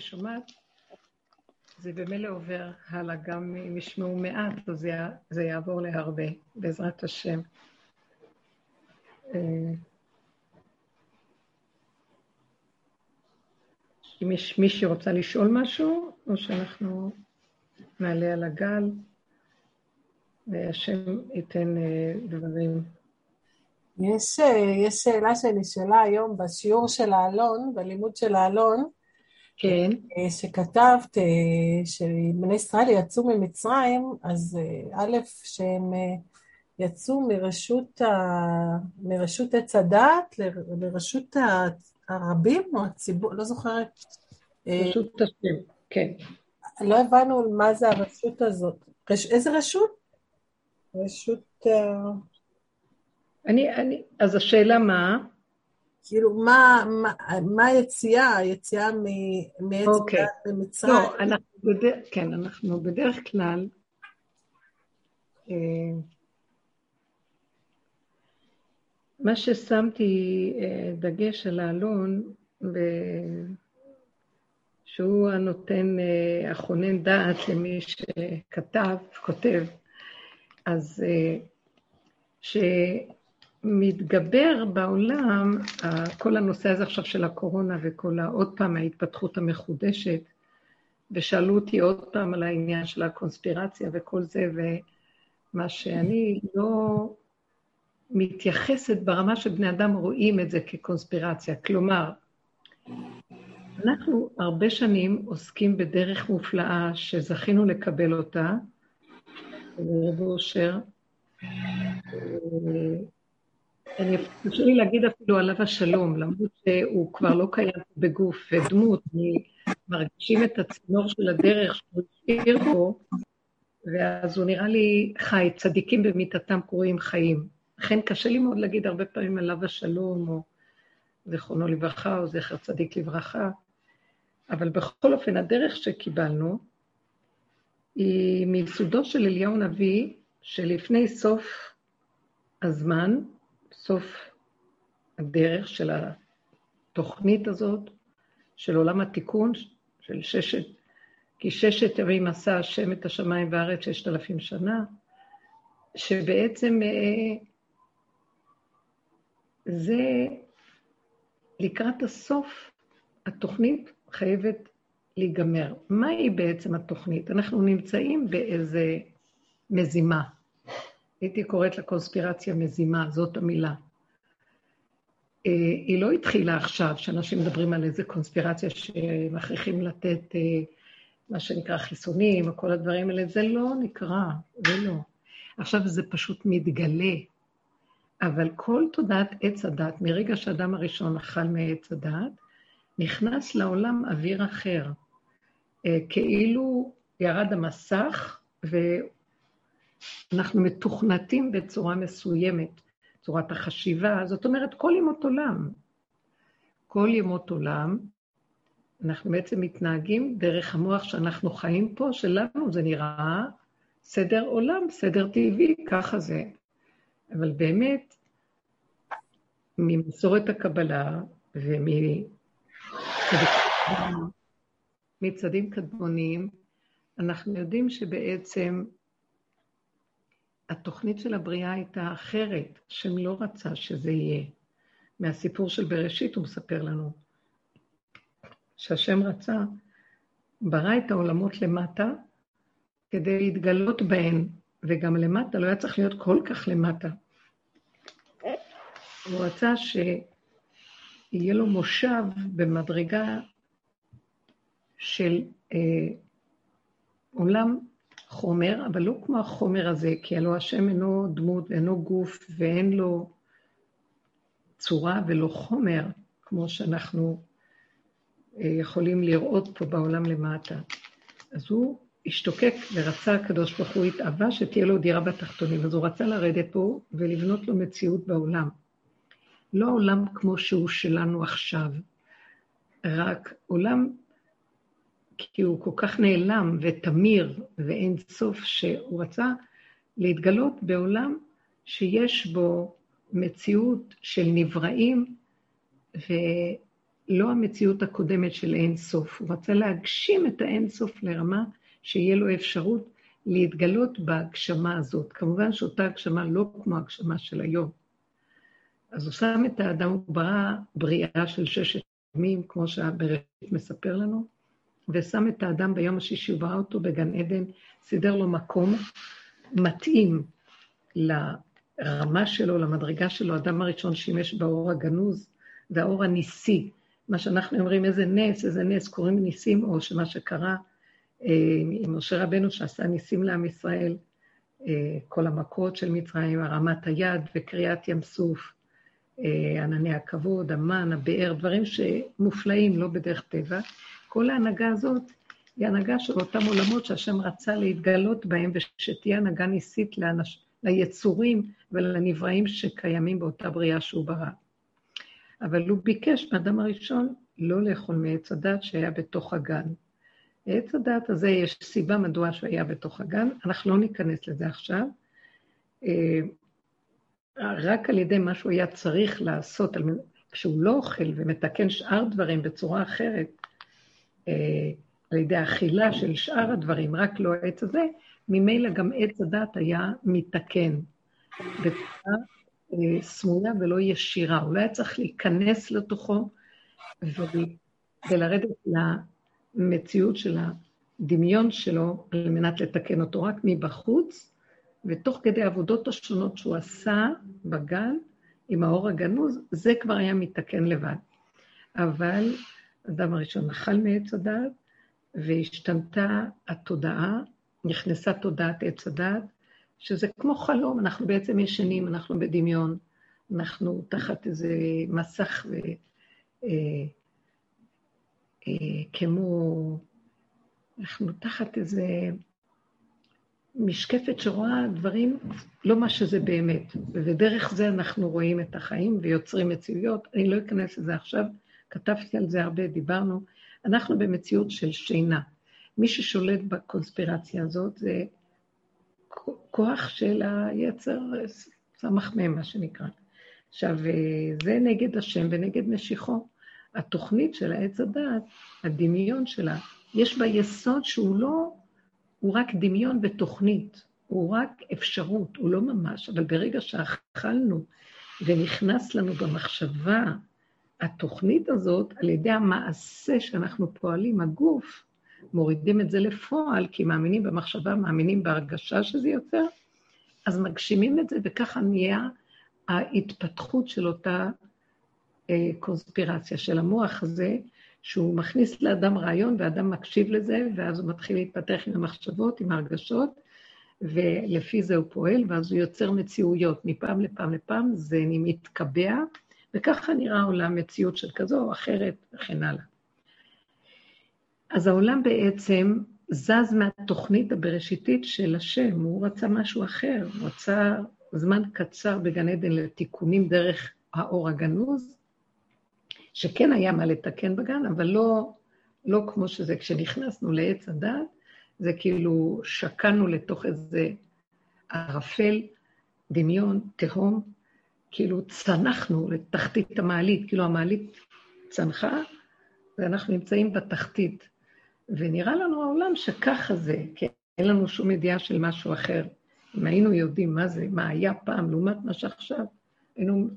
ששומעת, זה במילא עובר הלאה, גם אם ישמעו מעט, אז זה יעבור להרבה, בעזרת השם. אה, אם יש מי שרוצה לשאול משהו, או שאנחנו נעלה על הגל, והשם ייתן אה, דברים. יש, אה, יש שאלה שנשאלה היום בשיעור של האלון, בלימוד של האלון, כן. אה, שכתבת שבני ישראל יצאו ממצרים, אז א', שהם יצאו מרשות, ה... מרשות עץ הדעת לרשות הרבים או הציבור, לא זוכרת. רשות השם, כן. לא הבנו מה זה הרשות הזאת. רש... איזה רשות? רשות... אני, אני, אז השאלה מה? כאילו, מה, מה, מה היציאה? היציאה מעץ אוקיי. במצרים? לא, אנחנו בדרך, כן, אנחנו בדרך כלל, אה, מה ששמתי אה, דגש על האלון, שהוא הנותן, אה, הכונן דעת למי שכתב, כותב, אז שמתגבר בעולם כל הנושא הזה עכשיו של הקורונה וכל עוד פעם ההתפתחות המחודשת, ושאלו אותי עוד פעם על העניין של הקונספירציה וכל זה, ומה שאני לא מתייחסת ברמה שבני אדם רואים את זה כקונספירציה. כלומר, אנחנו הרבה שנים עוסקים בדרך מופלאה שזכינו לקבל אותה, אושר, אני חושב לי להגיד אפילו עליו השלום, למרות שהוא כבר לא קיים בגוף ודמות, מרגישים את הצינור של הדרך שהוא השאיר פה, ואז הוא נראה לי חי, צדיקים במיתתם קרויים חיים. לכן קשה לי מאוד להגיד הרבה פעמים עליו השלום, או זיכרונו לברכה, או זכר צדיק לברכה, אבל בכל אופן, הדרך שקיבלנו היא מיסודו של אליהו נביא, שלפני סוף הזמן, סוף הדרך של התוכנית הזאת, של עולם התיקון, של ששת, כי ששת ימים עשה השם את השמיים והארץ ששת אלפים שנה, שבעצם אה, זה לקראת הסוף, התוכנית חייבת להיגמר. מהי בעצם התוכנית? אנחנו נמצאים באיזה מזימה. הייתי קוראת לקונספירציה מזימה, זאת המילה. אה, היא לא התחילה עכשיו, שאנשים מדברים על איזה קונספירציה שמכריחים לתת אה, מה שנקרא חיסונים, או כל הדברים האלה, זה לא נקרא, זה לא. עכשיו זה פשוט מתגלה. אבל כל תודעת עץ הדת, מרגע שאדם הראשון אכל מעץ הדת, נכנס לעולם אוויר אחר. אה, כאילו ירד המסך ואנחנו מתוכנתים בצורה מסוימת, צורת החשיבה, זאת אומרת כל ימות עולם. כל ימות עולם, אנחנו בעצם מתנהגים דרך המוח שאנחנו חיים פה, שלנו זה נראה סדר עולם, סדר טבעי, ככה זה. אבל באמת, ממסורת הקבלה ומצדדים קדמוניים, אנחנו יודעים שבעצם התוכנית של הבריאה הייתה אחרת, השם לא רצה שזה יהיה. מהסיפור של בראשית הוא מספר לנו, שהשם רצה, ברא את העולמות למטה כדי להתגלות בהן, וגם למטה לא היה צריך להיות כל כך למטה. הוא רצה שיהיה לו מושב במדרגה של אה, עולם חומר, אבל לא כמו החומר הזה, כי הלוא השם אינו דמות ואינו גוף ואין לו צורה ולא חומר, כמו שאנחנו אה, יכולים לראות פה בעולם למטה. אז הוא השתוקק ורצה, הקדוש ברוך הוא התאווה שתהיה לו דירה בתחתונים, אז הוא רצה לרדת פה ולבנות לו מציאות בעולם. לא עולם כמו שהוא שלנו עכשיו, רק עולם כי הוא כל כך נעלם ותמיר ואין סוף, שהוא רצה להתגלות בעולם שיש בו מציאות של נבראים לא המציאות הקודמת של אין סוף, הוא רצה להגשים את האין סוף לרמה שיהיה לו אפשרות להתגלות בהגשמה הזאת. כמובן שאותה הגשמה לא כמו הגשמה של היום. אז הוא שם את האדם, הוא ברא בריאה של ששת ימים, כמו שהבראשית מספר לנו, ושם את האדם ביום השישי, הוא אותו בגן עדן, סידר לו מקום מתאים לרמה שלו, למדרגה שלו. האדם הראשון שימש באור הגנוז והאור הניסי. מה שאנחנו אומרים, איזה נס, איזה נס, קוראים ניסים, או שמה שקרה אה, עם משה רבנו שעשה ניסים לעם ישראל, אה, כל המכות של מצרים, הרמת היד וקריעת ים סוף, אה, ענני הכבוד, המן, הבאר, דברים שמופלאים, לא בדרך טבע. כל ההנהגה הזאת היא הנהגה של אותם עולמות שהשם רצה להתגלות בהם, ושתהיה הנהגה ניסית לאנש, ליצורים ולנבראים שקיימים באותה בריאה שהוא ברא. אבל הוא ביקש מהאדם הראשון לא לאכול מעץ הדת שהיה בתוך הגן. עץ הדת הזה, יש סיבה מדוע שהוא היה בתוך הגן, אנחנו לא ניכנס לזה עכשיו. אה, רק על ידי מה שהוא היה צריך לעשות, כשהוא לא אוכל ומתקן שאר דברים בצורה אחרת, על ידי אכילה של שאר הדברים, רק לא העץ הזה, ממילא גם עץ הדת היה מתקן בצורה אה, סמויה ולא ישירה. הוא לא היה צריך להיכנס לתוכו ולרדת למציאות של הדמיון שלו על מנת לתקן אותו רק מבחוץ, ותוך כדי העבודות השונות שהוא עשה בגן, עם האור הגנוז, זה כבר היה מתקן לבד. אבל אדם הראשון אכל מעץ הדעת, והשתנתה התודעה, נכנסה תודעת עץ הדעת, שזה כמו חלום, אנחנו בעצם ישנים, אנחנו בדמיון, אנחנו תחת איזה מסך ו... אה, אה, כמו, אנחנו תחת איזה משקפת שרואה דברים, לא מה שזה באמת. ודרך זה אנחנו רואים את החיים ויוצרים מציאויות. אני לא אכנס לזה עכשיו, כתבתי על זה הרבה, דיברנו. אנחנו במציאות של שינה. מי ששולט בקונספירציה הזאת זה כוח של היצר סמ"ם, מה שנקרא. עכשיו, זה נגד השם ונגד משיחו. התוכנית של העץ הדעת, הדמיון שלה, יש בה יסוד שהוא לא, הוא רק דמיון ותוכנית, הוא רק אפשרות, הוא לא ממש, אבל ברגע שאכלנו ונכנס לנו במחשבה התוכנית הזאת, על ידי המעשה שאנחנו פועלים, הגוף, מורידים את זה לפועל, כי מאמינים במחשבה, מאמינים בהרגשה שזה יוצר, אז מגשימים את זה, וככה נהיה ההתפתחות של אותה אה, קונספירציה של המוח הזה, שהוא מכניס לאדם רעיון, ואדם מקשיב לזה, ואז הוא מתחיל להתפתח עם המחשבות, עם ההרגשות, ולפי זה הוא פועל, ואז הוא יוצר מציאויות. מפעם לפעם לפעם זה מתקבע, וככה נראה העולם מציאות של כזו או אחרת, וכן הלאה. אז העולם בעצם זז מהתוכנית הבראשיתית של השם, הוא רצה משהו אחר, הוא רצה זמן קצר בגן עדן לתיקונים דרך האור הגנוז, שכן היה מה לתקן בגן, אבל לא, לא כמו שזה. כשנכנסנו לעץ הדת, זה כאילו שקענו לתוך איזה ערפל, דמיון, תהום, כאילו צנחנו לתחתית המעלית, כאילו המעלית צנחה, ואנחנו נמצאים בתחתית. ונראה לנו העולם שככה זה, כי אין לנו שום ידיעה של משהו אחר. אם היינו יודעים מה זה, מה היה פעם, לעומת מה שעכשיו, היינו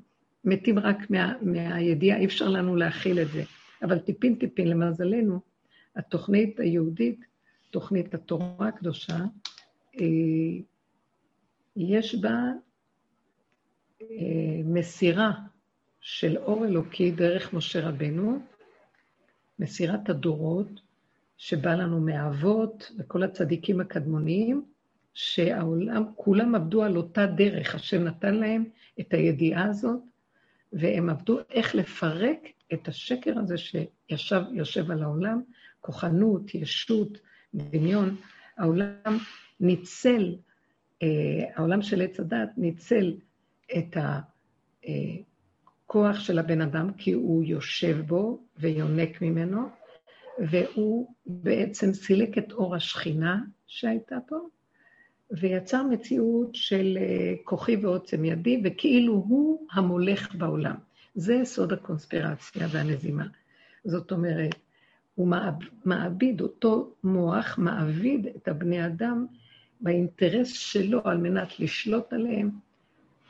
מתים רק מה, מהידיעה, אי אפשר לנו להכיל את זה. אבל טיפין טיפין, למזלנו, התוכנית היהודית, תוכנית התורה הקדושה, אה, יש בה מסירה של אור אלוקי דרך משה רבנו, מסירת הדורות, שבא לנו מאבות וכל הצדיקים הקדמוניים, שהעולם, כולם עבדו על אותה דרך, השם נתן להם את הידיעה הזאת, והם עבדו איך לפרק את השקר הזה שיושב על העולם, כוחנות, ישות, דמיון. העולם ניצל, אה, העולם של עץ הדת ניצל את הכוח של הבן אדם, כי הוא יושב בו ויונק ממנו, והוא בעצם סילק את אור השכינה שהייתה פה, ויצר מציאות של אה, כוחי ועוצם ידי, וכאילו הוא המולך בעולם. זה סוד הקונספירציה והנזימה. זאת אומרת, הוא מעביד, אותו מוח מעביד את הבני אדם באינטרס שלו על מנת לשלוט עליהם, אה,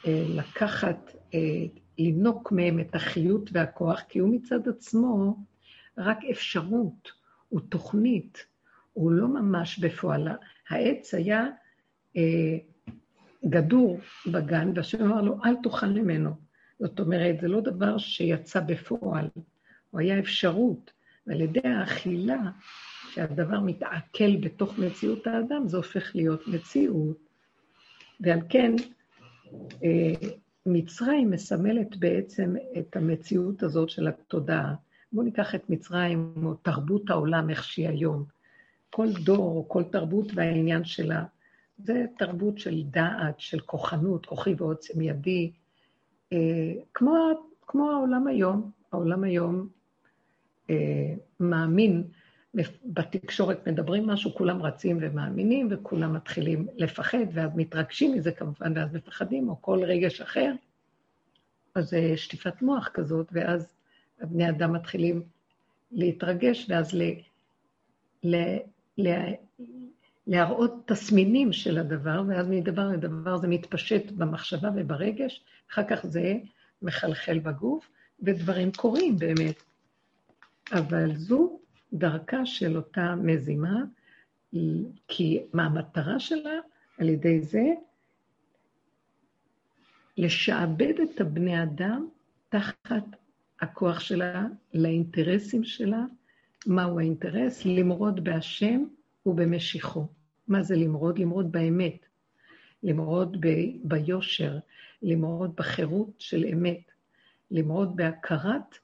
לקחת, אה, לנוק מהם את החיות והכוח, כי הוא מצד עצמו רק אפשרות, הוא תוכנית, הוא לא ממש בפועל. העץ היה אה, גדור בגן, והשם אמר לו, אל תאכל ממנו. זאת אומרת, זה לא דבר שיצא בפועל, הוא היה אפשרות, ועל ידי האכילה, שהדבר מתעכל בתוך מציאות האדם, זה הופך להיות מציאות. ועל כן, אה, מצרים מסמלת בעצם את המציאות הזאת של התודעה. בואו ניקח את מצרים, או תרבות העולם, איך שהיא היום. כל דור או כל תרבות והעניין שלה, זה תרבות של דעת, של כוחנות, כוחי ועוצם ידי, אה, כמו, כמו העולם היום. העולם היום אה, מאמין, בתקשורת מדברים משהו, כולם רצים ומאמינים, וכולם מתחילים לפחד, ואז מתרגשים מזה כמובן, ואז מפחדים, או כל רגש אחר. אז זה שטיפת מוח כזאת, ואז בני אדם מתחילים להתרגש, ואז ל, ל, ל, להראות תסמינים של הדבר, ואז מדבר לדבר זה מתפשט במחשבה וברגש, אחר כך זה מחלחל בגוף, ודברים קורים באמת. אבל זו דרכה של אותה מזימה, כי מה המטרה שלה? על ידי זה לשעבד את הבני אדם תחת הכוח שלה, לאינטרסים שלה. מהו האינטרס? למרוד בהשם ובמשיחו. מה זה למרוד? למרוד באמת. למרוד ב- ביושר, למרוד בחירות של אמת, למרוד בהכרת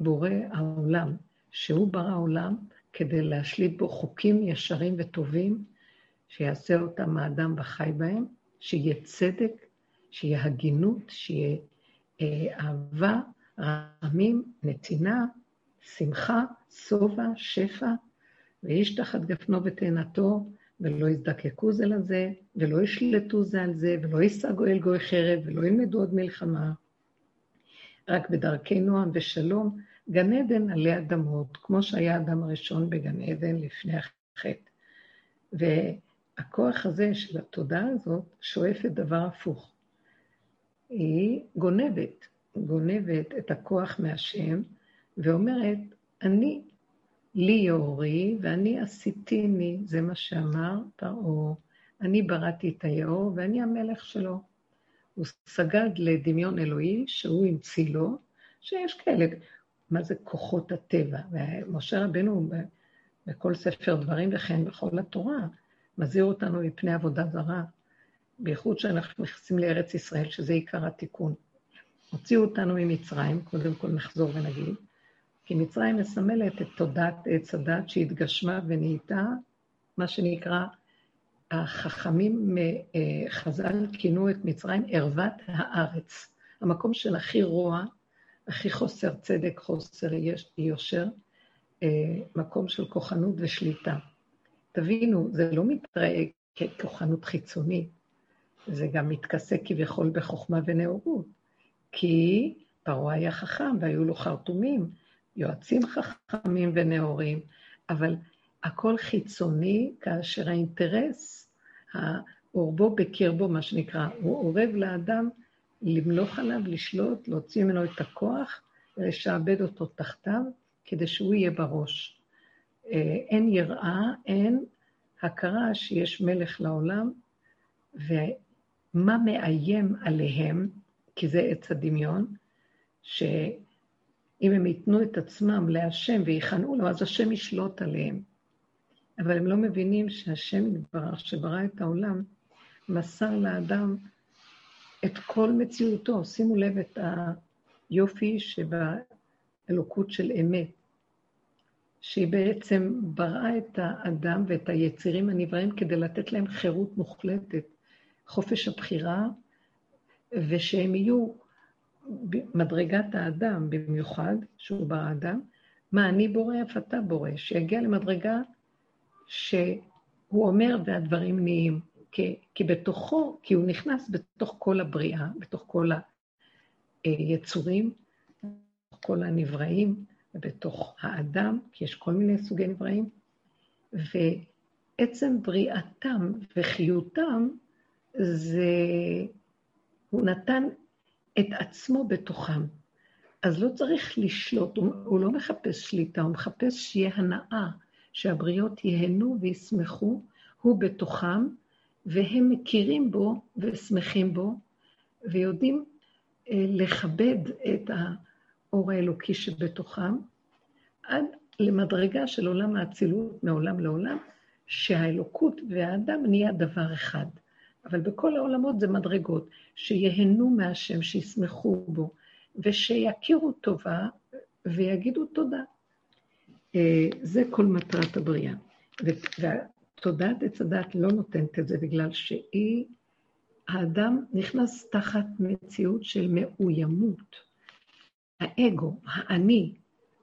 בורא העולם, שהוא ברא עולם כדי להשליט בו חוקים ישרים וטובים, שיעשה אותם האדם וחי בהם, שיהיה צדק, שיהיה הגינות, שיהיה אה, אהבה, רעמים, נתינה, שמחה, שובע, שפע, ואיש תחת גפנו ותאנתו, ולא יזדקקו זה לזה, ולא ישלטו זה על זה, ולא יישגו אל גוי חרב, ולא ילמדו עוד מלחמה. רק בדרכי נועם ושלום, גן עדן עלי אדמות, כמו שהיה האדם הראשון בגן עדן לפני החטא. והכוח הזה של התודעה הזאת שואפת דבר הפוך. היא גונבת, גונבת את הכוח מהשם, ואומרת, אני, לי יאורי, ואני עשיתיני, זה מה שאמר פרעה, אני בראתי את היאור, ואני המלך שלו. הוא סגד לדמיון אלוהי שהוא המציא לו, שיש כאלה, מה זה כוחות הטבע. ומשה רבנו בכל ספר דברים וכן בכל התורה, מזהיר אותנו מפני עבודה זרה, בייחוד שאנחנו נכנסים לארץ ישראל, שזה עיקר התיקון. הוציאו אותנו ממצרים, קודם כל נחזור ונגיד, כי מצרים מסמלת את תודעת עץ הדת שהתגשמה ונהייתה, מה שנקרא, החכמים מחז"ל כינו את מצרים ערוות הארץ, המקום של הכי רוע, הכי חוסר צדק, חוסר יושר, אה, מקום של כוחנות ושליטה. תבינו, זה לא מתראה ככוחנות חיצונית, זה גם מתכסה כביכול בחוכמה ונאורות, כי פרעה היה חכם והיו לו חרטומים, יועצים חכמים ונאורים, אבל הכל חיצוני כאשר האינטרס, עורבו בקרבו, מה שנקרא, הוא אורב לאדם למלוך עליו, לשלוט, להוציא ממנו את הכוח ולשעבד אותו תחתיו, כדי שהוא יהיה בראש. אה, אין יראה, אין הכרה שיש מלך לעולם, ומה מאיים עליהם, כי זה עץ הדמיון, שאם הם ייתנו את עצמם להשם ויכנעו לו, אז השם ישלוט עליהם. אבל הם לא מבינים שהשם יתברך, שברא את העולם, מסר לאדם את כל מציאותו. שימו לב את היופי שבאלוקות של אמת, שהיא בעצם בראה את האדם ואת היצירים הנבראים כדי לתת להם חירות מוחלטת, חופש הבחירה, ושהם יהיו מדרגת האדם במיוחד, שהוא ברא אדם, מה אני בורא, אף אתה בורא, שיגיע למדרגה שהוא אומר והדברים נהיים. כי, כי בתוכו, כי הוא נכנס בתוך כל הבריאה, בתוך כל היצורים, כל הנבראים, ובתוך האדם, כי יש כל מיני סוגי נבראים, ועצם בריאתם וחיותם זה, הוא נתן את עצמו בתוכם. אז לא צריך לשלוט, הוא, הוא לא מחפש שליטה, הוא מחפש שיהיה הנאה, שהבריות ייהנו וישמחו, הוא בתוכם, והם מכירים בו ושמחים בו, ויודעים אה, לכבד את האור האלוקי שבתוכם, עד למדרגה של עולם האצילות מעולם לעולם, שהאלוקות והאדם נהיה דבר אחד. אבל בכל העולמות זה מדרגות, שיהנו מהשם, שישמחו בו, ושיכירו טובה ויגידו תודה. אה, זה כל מטרת הבריאה. ותודעת עץ הדת לא נותנת את זה בגלל שהיא, האדם נכנס תחת מציאות של מאוימות. האגו, האני,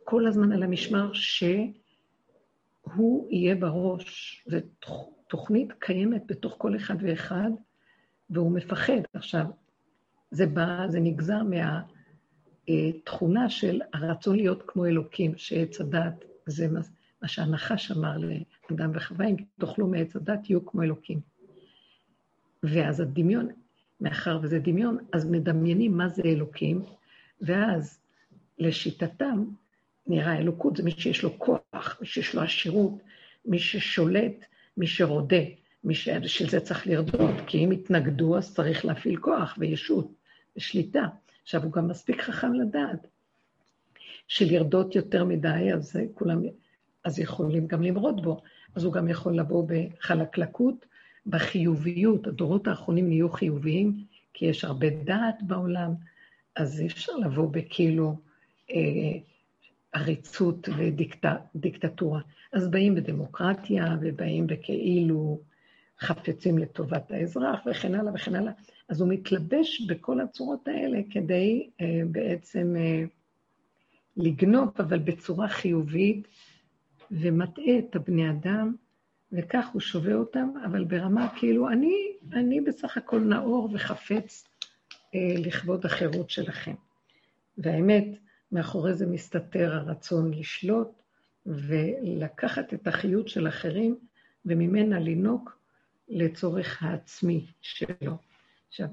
כל הזמן על המשמר שהוא יהיה בראש. זו תוכנית קיימת בתוך כל אחד ואחד, והוא מפחד. עכשיו, זה בא, זה נגזר מהתכונה של הרצון להיות כמו אלוקים, שעץ הדת זה מה שהנחש אמר לאדם וחווה, אם תאכלו מעץ הדת, תהיו כמו אלוקים. ואז הדמיון, מאחר וזה דמיון, אז מדמיינים מה זה אלוקים, ואז לשיטתם, נראה אלוקות זה מי שיש לו כוח, מי שיש לו עשירות, מי ששולט, מי שרודה, מי של זה צריך לרדות, כי אם יתנגדו אז צריך להפעיל כוח וישות ושליטה. עכשיו, הוא גם מספיק חכם לדעת שלרדות יותר מדי, אז כולם, אז יכולים גם למרוד בו. אז הוא גם יכול לבוא בחלקלקות, בחיוביות. הדורות האחרונים נהיו חיוביים, כי יש הרבה דעת בעולם, אז אי אפשר לבוא בכאילו אה, עריצות ודיקטטורה. אז באים בדמוקרטיה, ובאים בכאילו חפצים לטובת האזרח, וכן הלאה וכן הלאה. אז הוא מתלבש בכל הצורות האלה כדי אה, בעצם אה, לגנוב, אבל בצורה חיובית, ומטעה את הבני אדם, וכך הוא שובה אותם, אבל ברמה כאילו, אני, אני בסך הכל נאור וחפץ אה, לכבוד החירות שלכם. והאמת, מאחורי זה מסתתר הרצון לשלוט ולקחת את החיות של אחרים וממנה לינוק לצורך העצמי שלו. עכשיו,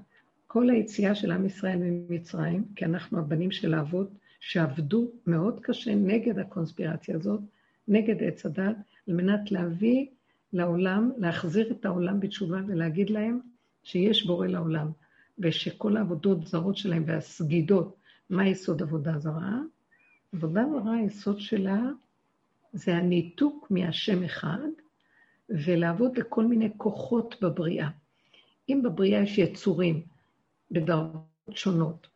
כל היציאה של עם ישראל ממצרים, כי אנחנו הבנים של האבות, שעבדו מאוד קשה נגד הקונספירציה הזאת, נגד עץ הדת, על מנת להביא לעולם, להחזיר את העולם בתשובה ולהגיד להם שיש בורא לעולם, ושכל העבודות זרות שלהם והסגידות מה יסוד עבודה זרה? עבודה זרה, היסוד שלה זה הניתוק מהשם אחד, ולעבוד לכל מיני כוחות בבריאה. אם בבריאה יש יצורים בדרגות שונות,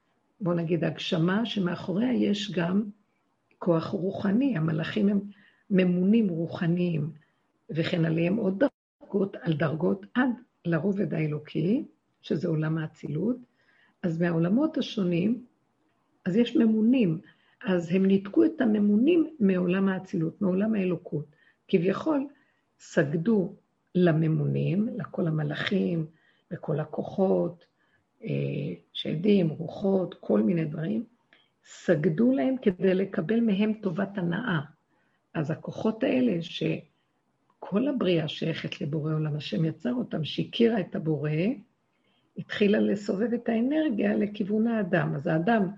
בואו נגיד הגשמה, שמאחוריה יש גם כוח רוחני, המלאכים הם ממונים רוחניים, וכן עליהם עוד דרגות על דרגות עד לרובד האלוקי, שזה עולם האצילות. אז מהעולמות השונים, אז יש ממונים, אז הם ניתקו את הממונים מעולם האצילות, מעולם האלוקות. כביכול, סגדו לממונים, לכל המלאכים וכל הכוחות, אה, שדים, רוחות, כל מיני דברים, סגדו להם כדי לקבל מהם טובת הנאה. אז הכוחות האלה, שכל הבריאה שייכת לבורא עולם, השם יצר אותם, שהכירה את הבורא, התחילה לסובב את האנרגיה לכיוון האדם. אז האדם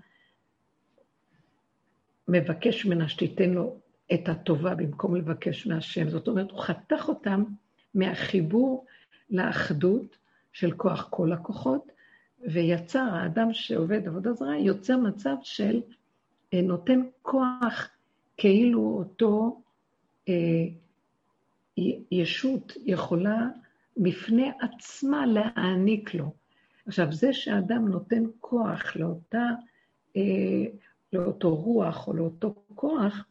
מבקש ממנה שתיתן לו את הטובה במקום לבקש מהשם. זאת אומרת, הוא חתך אותם מהחיבור לאחדות של כוח כל הכוחות, ויצר, האדם שעובד עבודה זרה, יוצר מצב של אה, נותן כוח כאילו אותו אה, ישות יכולה בפני עצמה להעניק לו. עכשיו, זה שאדם נותן כוח לאותה אה, לאותו רוח או לאותו כוח,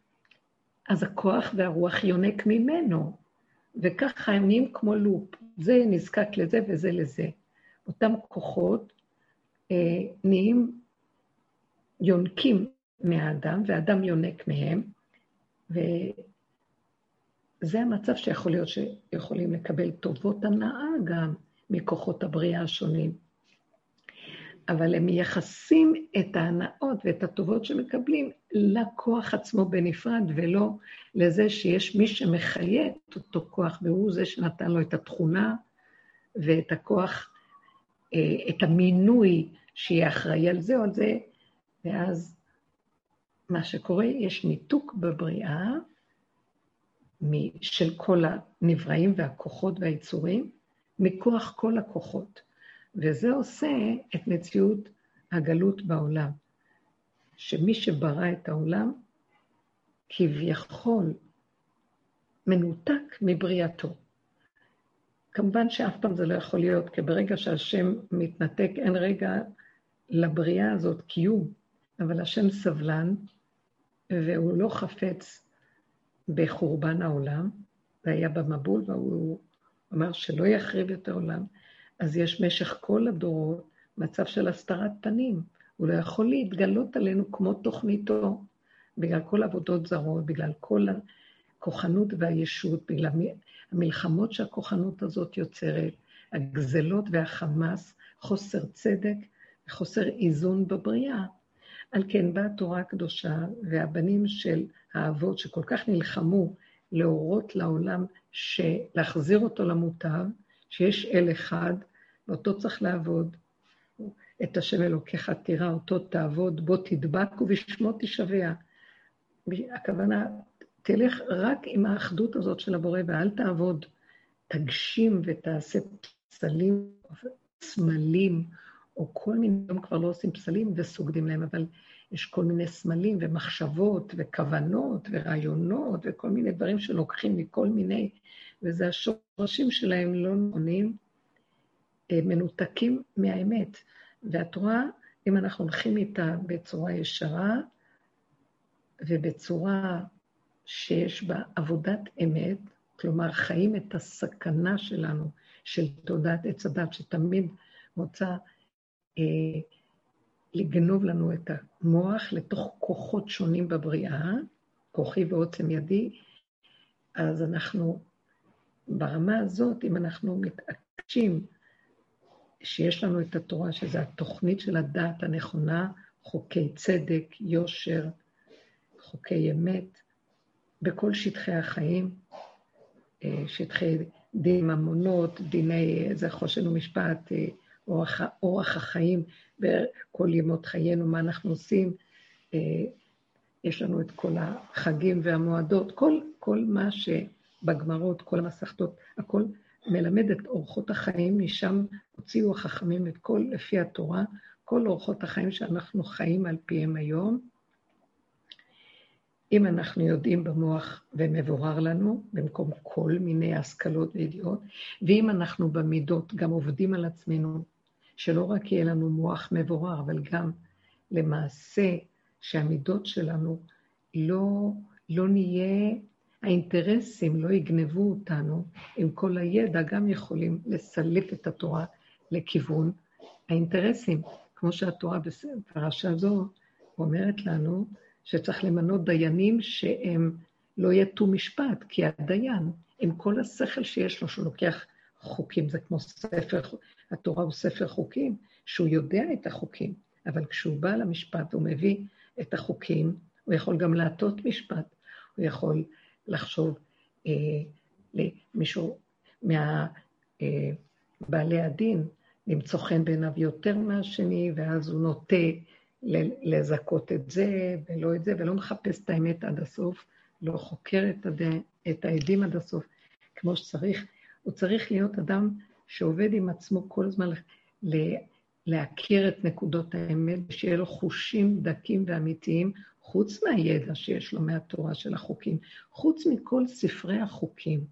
אז הכוח והרוח יונק ממנו, וככה הם נהיים כמו לופ. זה נזקק לזה וזה לזה. אותם כוחות אה, נהיים, יונקים מהאדם, והאדם יונק מהם, וזה המצב שיכול להיות שיכולים לקבל טובות הנאה גם מכוחות הבריאה השונים. אבל הם מייחסים את ההנאות ואת הטובות שמקבלים לכוח עצמו בנפרד, ולא לזה שיש מי שמחיה את אותו כוח, והוא זה שנתן לו את התכונה ואת הכוח, אה, את המינוי שיהיה אחראי על זה או על זה, ואז מה שקורה, יש ניתוק בבריאה של כל הנבראים והכוחות והיצורים, מכוח כל הכוחות. וזה עושה את מציאות הגלות בעולם. שמי שברא את העולם, כביכול מנותק מבריאתו. כמובן שאף פעם זה לא יכול להיות, כי ברגע שהשם מתנתק, אין רגע לבריאה הזאת קיום, אבל השם סבלן, והוא לא חפץ בחורבן העולם, והיה במבול, והוא אמר שלא יחריב את העולם, אז יש משך כל הדורות מצב של הסתרת פנים. הוא לא יכול להתגלות עלינו כמו תוכניתו, בגלל כל עבודות זרות, בגלל כל הכוחנות והישות, בגלל המלחמות שהכוחנות הזאת יוצרת, הגזלות והחמאס, חוסר צדק וחוסר איזון בבריאה. על כן באה התורה הקדושה והבנים של האבות שכל כך נלחמו להורות לעולם להחזיר אותו למוטב, שיש אל אחד, ואותו צריך לעבוד. את השם אלוקיך תירא, אותו תעבוד, בו תדבק ובשמו תשבע. הכוונה, תלך רק עם האחדות הזאת של הבורא ואל תעבוד. תגשים ותעשה פסלים, סמלים, או כל מיני, היום כבר לא עושים פסלים וסוגדים להם, אבל יש כל מיני סמלים ומחשבות וכוונות ורעיונות וכל מיני דברים שלוקחים מכל מיני, וזה השורשים שלהם לא נכונים, אה, מנותקים מהאמת. והתורה, אם אנחנו הולכים איתה בצורה ישרה ובצורה שיש בה עבודת אמת, כלומר, חיים את הסכנה שלנו, של תודעת עץ הדת, שתמיד רוצה אה, לגנוב לנו את המוח לתוך כוחות שונים בבריאה, כוחי ועוצם ידי, אז אנחנו, ברמה הזאת, אם אנחנו מתעקשים שיש לנו את התורה, שזו התוכנית של הדעת הנכונה, חוקי צדק, יושר, חוקי אמת, בכל שטחי החיים, אה, שטחי דין ממונות, דיני איזה חושן ומשפט, אה, אורח, אורח החיים בכל ימות חיינו, מה אנחנו עושים. אה, יש לנו את כל החגים והמועדות, כל, כל מה שבגמרות, כל המסכתות, הכל מלמד את אורחות החיים, משם הוציאו החכמים את כל, לפי התורה, כל אורחות החיים שאנחנו חיים על פיהם היום. אם אנחנו יודעים במוח ומבורר לנו, במקום כל מיני השכלות וידיעות, ואם אנחנו במידות גם עובדים על עצמנו, שלא רק יהיה לנו מוח מבורר, אבל גם למעשה שהמידות שלנו לא, לא נהיה האינטרסים לא יגנבו אותנו, עם כל הידע גם יכולים לסלף את התורה לכיוון האינטרסים. כמו שהתורה בפרשה זו אומרת לנו, שצריך למנות דיינים שהם לא יטו משפט, כי הדיין, עם כל השכל שיש לו, שהוא לוקח חוקים, זה כמו ספר, התורה הוא ספר חוקים, שהוא יודע את החוקים, אבל כשהוא בא למשפט, הוא מביא את החוקים, הוא יכול גם להטות משפט, הוא יכול לחשוב אה, למישהו מבעלי אה, הדין, למצוא חן בעיניו יותר מהשני, ואז הוא נוטה לזכות את זה ולא את זה, ולא מחפש את האמת עד הסוף, לא חוקר את, הד... את העדים עד הסוף כמו שצריך. הוא צריך להיות אדם שעובד עם עצמו כל הזמן להכיר את נקודות האמת, שיהיה לו חושים דקים ואמיתיים, חוץ מהידע שיש לו מהתורה של החוקים, חוץ מכל ספרי החוקים.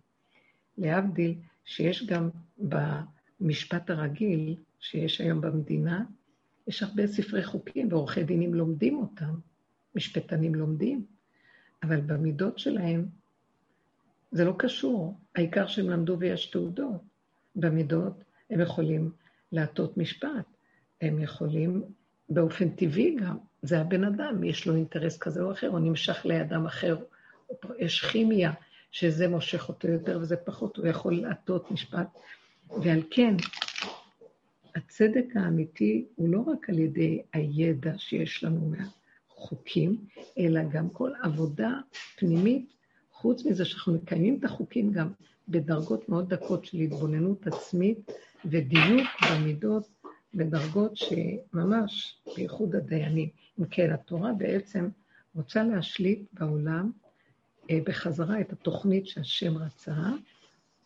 להבדיל, שיש גם במשפט הרגיל שיש היום במדינה, יש הרבה ספרי חוקים, ועורכי דינים לומדים אותם, משפטנים לומדים, אבל במידות שלהם זה לא קשור. העיקר שהם למדו ויש תעודות. במידות הם יכולים להטות משפט, הם יכולים באופן טבעי גם, זה הבן אדם, יש לו אינטרס כזה או אחר, הוא נמשך לאדם אחר, יש כימיה, שזה מושך אותו יותר וזה פחות, הוא יכול להטות משפט. ועל כן, הצדק האמיתי הוא לא רק על ידי הידע שיש לנו מהחוקים, אלא גם כל עבודה פנימית, חוץ מזה שאנחנו מקיימים את החוקים גם בדרגות מאוד דקות של התבוננות עצמית ודיוק במידות בדרגות שממש בייחוד הדיינים. אם כן, התורה בעצם רוצה להשליט בעולם אה, בחזרה את התוכנית שהשם רצה,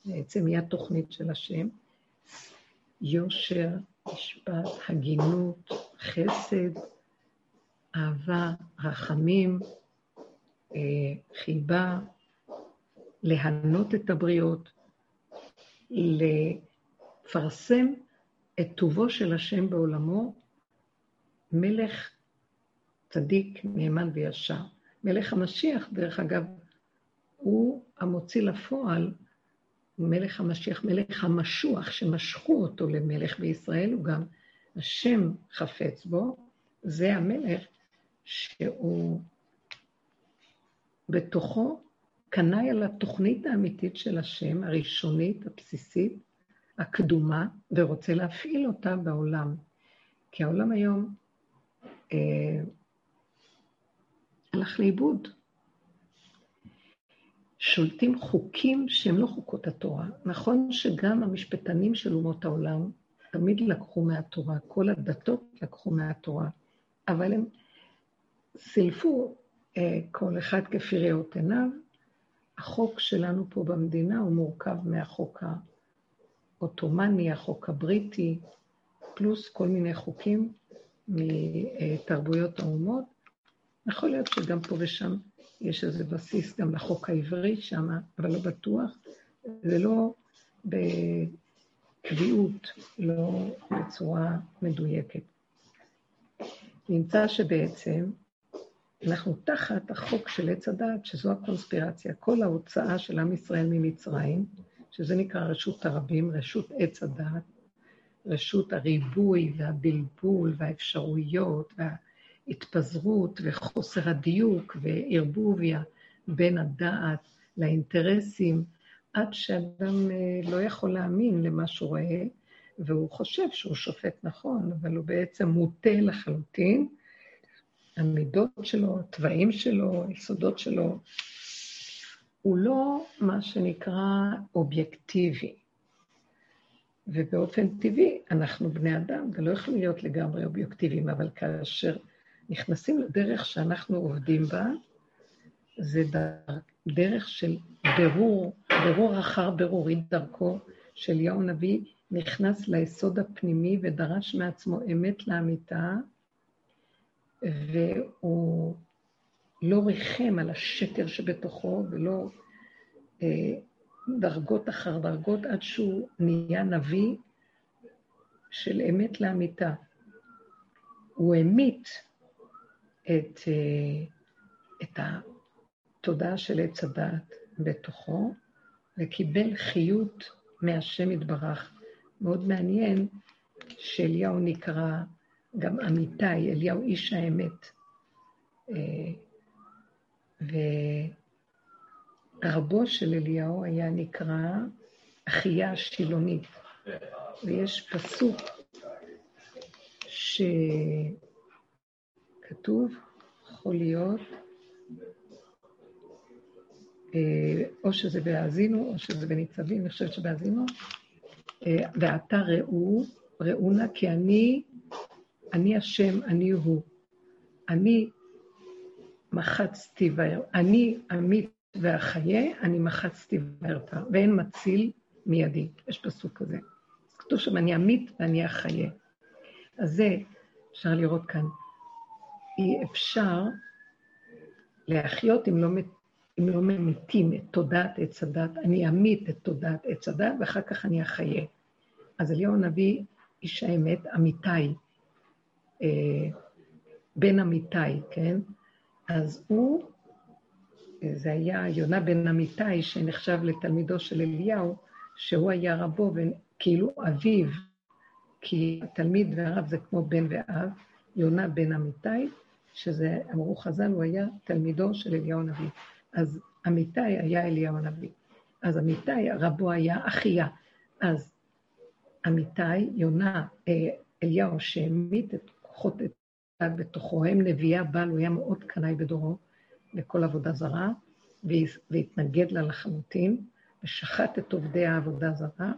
בעצם היא התוכנית של השם, יושר, משפט, הגינות, חסד, אהבה, רחמים, אה, חיבה, להנות את הבריות, לפרסם את טובו של השם בעולמו, מלך צדיק, נאמן וישר. מלך המשיח, דרך אגב, הוא המוציא לפועל, מלך המשיח, מלך המשוח, שמשכו אותו למלך בישראל, הוא גם השם חפץ בו, זה המלך שהוא בתוכו קנאי על התוכנית האמיתית של השם, הראשונית, הבסיסית, הקדומה, ורוצה להפעיל אותה בעולם. כי העולם היום אה, הלך לאיבוד. שולטים חוקים שהם לא חוקות התורה. נכון שגם המשפטנים של אומות העולם תמיד לקחו מהתורה, כל הדתות לקחו מהתורה, אבל הם סילפו אה, כל אחד כפי ראות עיניו. החוק שלנו פה במדינה הוא מורכב מהחוק העות'מאני, החוק הבריטי, פלוס כל מיני חוקים מתרבויות האומות. יכול להיות שגם פה ושם יש איזה בסיס גם לחוק העברי שם, אבל לא בטוח. זה לא בקביעות, לא בצורה מדויקת. נמצא שבעצם אנחנו תחת החוק של עץ הדת, שזו הקונספירציה. כל ההוצאה של עם ישראל ממצרים, שזה נקרא רשות הרבים, רשות עץ הדת, רשות הריבוי והבלבול והאפשרויות וההתפזרות וחוסר הדיוק וערבוביה בין הדעת לאינטרסים, עד שאדם אה, לא יכול להאמין למה שהוא רואה, והוא חושב שהוא שופט נכון, אבל הוא בעצם מוטה לחלוטין. המידות שלו, התוואים שלו, היסודות שלו, הוא לא מה שנקרא אובייקטיבי. ובאופן טבעי, אנחנו בני אדם ולא יכולים להיות לגמרי אובייקטיביים, אבל כאשר נכנסים לדרך שאנחנו עובדים בה, זה דרך של בירור, בירור אחר בירור, היא דרכו של אליהו הנביא נכנס ליסוד הפנימי ודרש מעצמו אמת לאמיתה, והוא לא ריחם על השקר שבתוכו ולא אה, דרגות אחר דרגות עד שהוא נהיה נביא של אמת לאמיתה. הוא המית את, אה, את התודעה של עץ הדת בתוכו וקיבל חיות מהשם יתברך. מאוד מעניין שאליהו נקרא גם אמיתי, אליהו איש האמת. אה, ורבו של אליהו היה נקרא אחיה השילונית. ויש פסוק שכתוב, יכול להיות, אה, או שזה בהאזינו, או שזה בניצבים, אני חושבת שבהאזינו, אה, ועתה ראו, ראו נא כי אני אני השם, אני הוא. אני מחצתי ואר... אני אמית ואחיה, אני מחצתי וארפא, ואין מציל מידי. יש פסוק כזה. כתוב שם, אני אמית ואני אחיה. אז זה אפשר לראות כאן. אי אפשר להחיות אם לא, אם לא ממיתים את תודעת עץ הדת. אני אמית את תודעת עץ הדת, ואחר כך אני אחיה. אז אליהו הנביא, איש האמת, אמיתי, בן אמיתי, כן? אז הוא, זה היה יונה בן אמיתי, שנחשב לתלמידו של אליהו, שהוא היה רבו, כאילו אביו, כי התלמיד והרב זה כמו בן ואב, יונה בן אמיתי, שזה, אמרו חז"ל, הוא היה תלמידו של אליהו הנביא. אז אמיתי היה אליהו הנביא. אז אמיתי, רבו היה אחיה. אז אמיתי, יונה, אה, אליהו, שהמית את כוחות את בתוכו, הם נביאי הבעל, הוא היה מאוד קנאי בדורו לכל עבודה זרה, והתנגד לה לחלוטין, ושחט את עובדי העבודה זרה,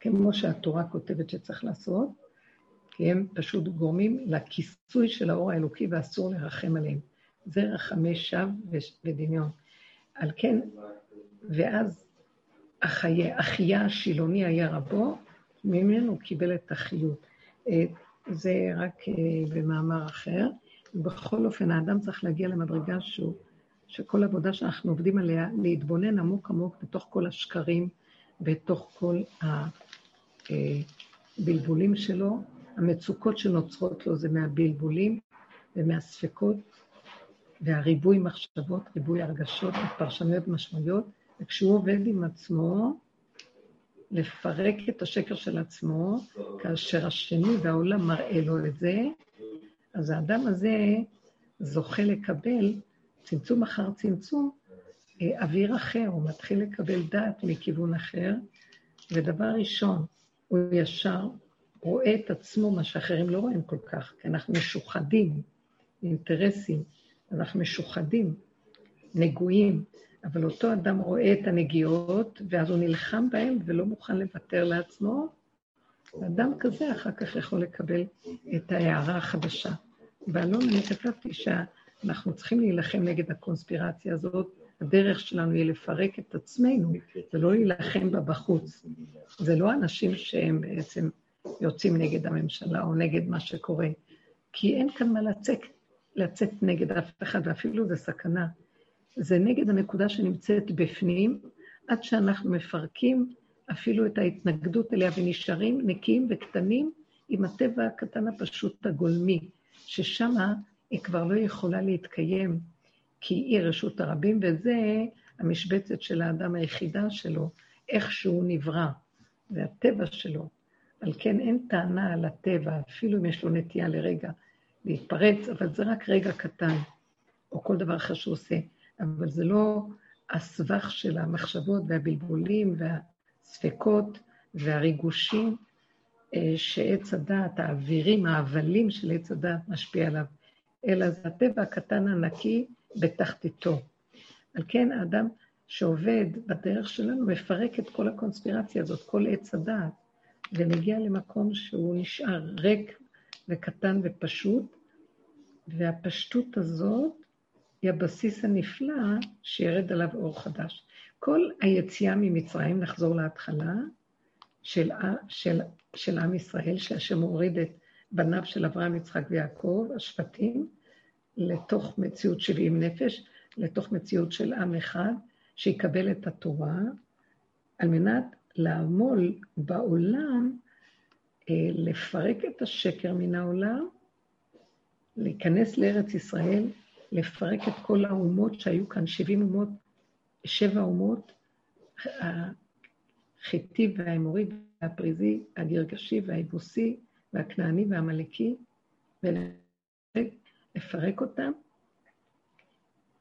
כמו שהתורה כותבת שצריך לעשות, כי הם פשוט גורמים לכיסוי של האור האלוקי ואסור לרחם עליהם. זה רחמי שווא ודמיון. על כן, ואז אחיה, אחיה השילוני היה רבו, ממנו הוא קיבל את החיות. אה, זה רק אה, במאמר אחר. בכל אופן, האדם צריך להגיע למדרגה שהוא, שכל עבודה שאנחנו עובדים עליה, להתבונן עמוק עמוק בתוך כל השקרים, בתוך כל הבלבולים אה, שלו. המצוקות שנוצרות לו זה מהבלבולים ומהספקות והריבוי מחשבות, ריבוי הרגשות ופרשנויות משמעויות, וכשהוא עובד עם עצמו, לפרק את השקר של עצמו, כאשר השני והעולם מראה לו את זה, אז האדם הזה זוכה לקבל, צמצום אחר צמצום, אה, אוויר אחר, הוא מתחיל לקבל דעת מכיוון אחר, ודבר ראשון, הוא ישר רואה את עצמו, מה שאחרים לא רואים כל כך, כי אנחנו משוחדים, אינטרסים, אנחנו משוחדים, נגועים, אבל אותו אדם רואה את הנגיעות, ואז הוא נלחם בהן ולא מוכן לוותר לעצמו. אדם כזה אחר כך יכול לקבל את ההערה החדשה. באלון אני כתבתי שאנחנו צריכים להילחם נגד הקונספירציה הזאת, הדרך שלנו היא לפרק את עצמנו, ולא להילחם בה בחוץ. זה לא אנשים שהם בעצם יוצאים נגד הממשלה או נגד מה שקורה, כי אין כאן מה לצאת, לצאת נגד אף אחד, ואפילו זה סכנה. זה נגד הנקודה שנמצאת בפנים, עד שאנחנו מפרקים אפילו את ההתנגדות אליה ונשארים נקיים וקטנים עם הטבע הקטן הפשוט הגולמי, ששם היא כבר לא יכולה להתקיים, כי היא רשות הרבים, וזה המשבצת של האדם היחידה שלו, איך שהוא נברא, זה הטבע שלו. על כן אין טענה על הטבע, אפילו אם יש לו נטייה לרגע להתפרץ, אבל זה רק רגע קטן, או כל דבר אחר שהוא עושה. אבל זה לא הסבך של המחשבות והבלבולים והספקות והריגושים אה, שעץ הדעת, האווירים, ההבלים של עץ הדעת משפיע עליו, אלא זה הטבע הקטן הנקי בתחתיתו. על כן האדם שעובד בדרך שלנו מפרק את כל הקונספירציה הזאת, כל עץ הדעת, ומגיע למקום שהוא נשאר ריק וקטן ופשוט, והפשטות הזאת היא הבסיס הנפלא שירד עליו אור חדש. כל היציאה ממצרים, נחזור להתחלה, של, של, של עם ישראל, שהשם הוריד את בניו של אברהם, יצחק ויעקב, השבטים, לתוך מציאות 70 נפש, לתוך מציאות של עם אחד, שיקבל את התורה, על מנת לעמול בעולם, אה, לפרק את השקר מן העולם, להיכנס לארץ ישראל, לפרק את כל האומות שהיו כאן, 70 אומות, שבע אומות, החיטי והאמורי והפריזי, הגרגשי והיבוסי והכנעני והעמלקי, ולפרק אותם,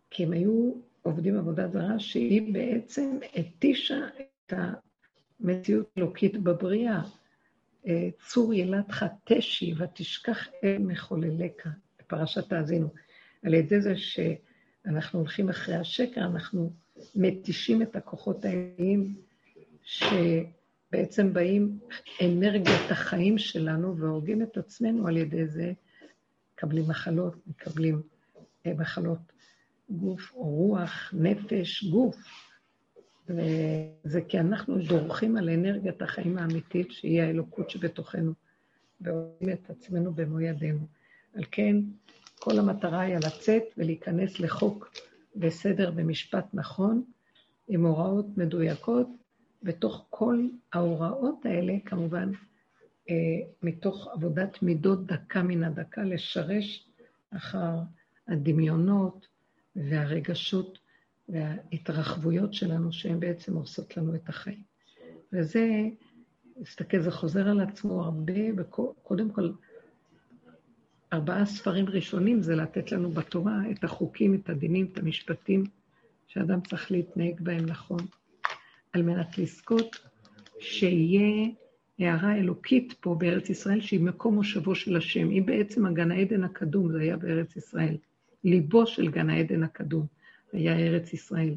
כי הם היו עובדים עבודה זרה, שהיא בעצם התישה את המציאות אלוקית בבריאה. צור ילדך תשי ותשכח אל מחולליך, בפרשת האזינו. על ידי זה שאנחנו הולכים אחרי השקר, אנחנו מתישים את הכוחות האליים שבעצם באים אנרגיית החיים שלנו והורגים את עצמנו על ידי זה, מקבלים מחלות, מקבלים אה, מחלות גוף או רוח, נפש, גוף. וזה כי אנחנו דורכים על אנרגיית החיים האמיתית, שהיא האלוקות שבתוכנו, והורגים את עצמנו במו ידינו. על כן, כל המטרה היה לצאת ולהיכנס לחוק וסדר ומשפט נכון, עם הוראות מדויקות, בתוך כל ההוראות האלה, כמובן, אה, מתוך עבודת מידות דקה מן הדקה, לשרש אחר הדמיונות והרגשות וההתרחבויות שלנו, שהן בעצם הורסות לנו את החיים. וזה, תסתכל, זה חוזר על עצמו הרבה, קודם כל, ארבעה ספרים ראשונים זה לתת לנו בתורה את החוקים, את הדינים, את המשפטים שאדם צריך להתנהג בהם נכון, על מנת לזכות שיהיה הערה אלוקית פה בארץ ישראל, שהיא מקום מושבו של השם. היא בעצם הגן העדן הקדום, זה היה בארץ ישראל. ליבו של גן העדן הקדום היה ארץ ישראל.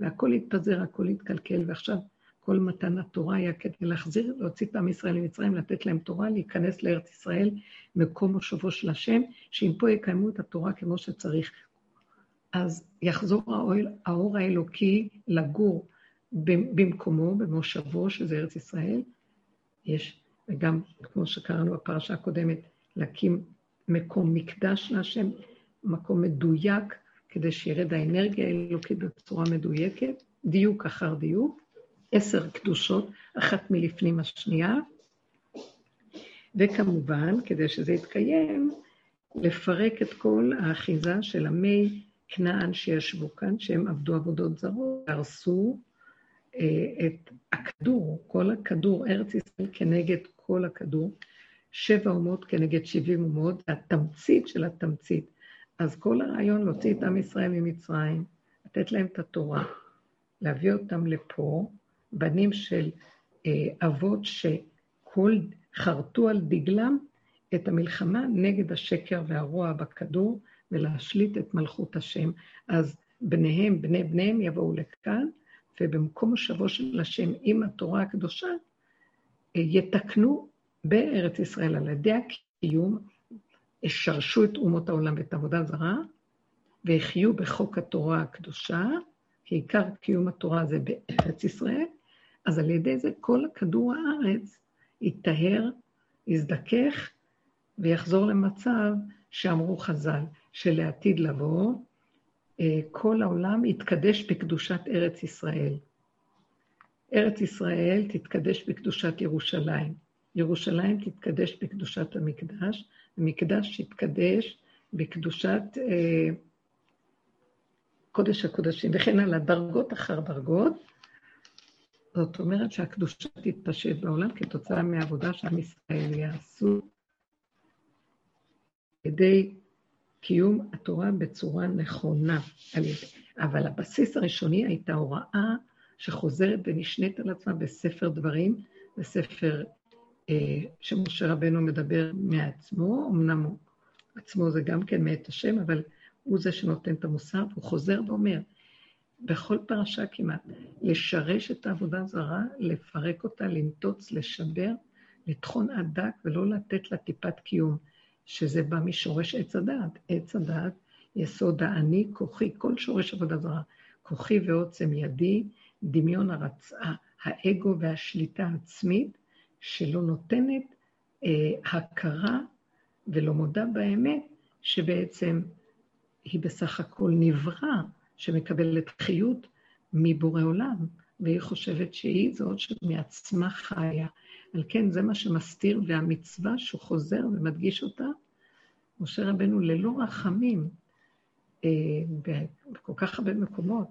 והכל התפזר, הכל התקלקל, ועכשיו כל מתן התורה היה כדי להחזיר, להוציא את עם ישראל למצרים, לתת להם תורה, להיכנס לארץ ישראל, מקום מושבו של השם, שאם פה יקיימו את התורה כמו שצריך, אז יחזור האור, האור האלוקי לגור במקומו, במושבו, שזה ארץ ישראל. יש, וגם, כמו שקראנו בפרשה הקודמת, להקים מקום מקדש להשם, מקום מדויק, כדי שירד האנרגיה האלוקית בצורה מדויקת, דיוק אחר דיוק, עשר קדושות, אחת מלפנים השנייה, וכמובן, כדי שזה יתקיים, לפרק את כל האחיזה של עמי כנען שישבו כאן, שהם עבדו עבודות זרות, הרסו אה, את הכדור, כל הכדור, ארץ ישראל כנגד כל הכדור, שבע אומות כנגד שבעים אומות, התמצית של התמצית. אז כל הרעיון להוציא את עם ישראל ממצרים, לתת להם את התורה, להביא אותם לפה, בנים של אה, אבות שכל חרטו על דגלם את המלחמה נגד השקר והרוע בכדור, ולהשליט את מלכות השם. אז בניהם, בני בניהם יבואו לכאן, ובמקום מושבו של השם עם התורה הקדושה, אה, יתקנו בארץ ישראל על ידי הקיום, ישרשו את אומות העולם ואת עבודה זרה, ויחיו בחוק התורה הקדושה, כי עיקר קיום התורה זה בארץ ישראל, אז על ידי זה כל כדור הארץ יטהר, יזדכך, ויחזור למצב שאמרו חז"ל, שלעתיד לבוא, אה, כל העולם יתקדש בקדושת ארץ ישראל. ארץ ישראל תתקדש בקדושת ירושלים. ירושלים תתקדש בקדושת המקדש, המקדש יתקדש בקדושת אה, קודש הקודשים, וכן על הדרגות אחר דרגות. זאת אומרת שהקדושה תתפשט בעולם כתוצאה מהעבודה שעם ישראל יעשו כדי קיום התורה בצורה נכונה. אבל הבסיס הראשוני הייתה הוראה שחוזרת ונשנית על עצמה בספר דברים, בספר אה, שמשה רבנו מדבר מעצמו, אמנם עצמו זה גם כן מאת השם, אבל הוא זה שנותן את המוסר, והוא חוזר ואומר, בכל פרשה כמעט, לשרש את העבודה הזרה, לפרק אותה, לנטוץ, לשבר, לטחון עד דק ולא לתת לה טיפת קיום. שזה בא משורש עץ הדעת. עץ הדעת, יסוד האני, כוחי, כל שורש עבודה זרה. כוחי ועוצם ידי, דמיון הרצאה, האגו והשליטה העצמית, שלא נותנת אה, הכרה ולא מודה באמת, שבעצם היא בסך הכל נברא, שמקבלת חיות מבורא עולם, והיא חושבת שהיא זאת שמעצמה חיה. על כן זה מה שמסתיר, והמצווה שהוא חוזר ומדגיש אותה, משה רבנו ללא רחמים, אה, בכל כך הרבה מקומות.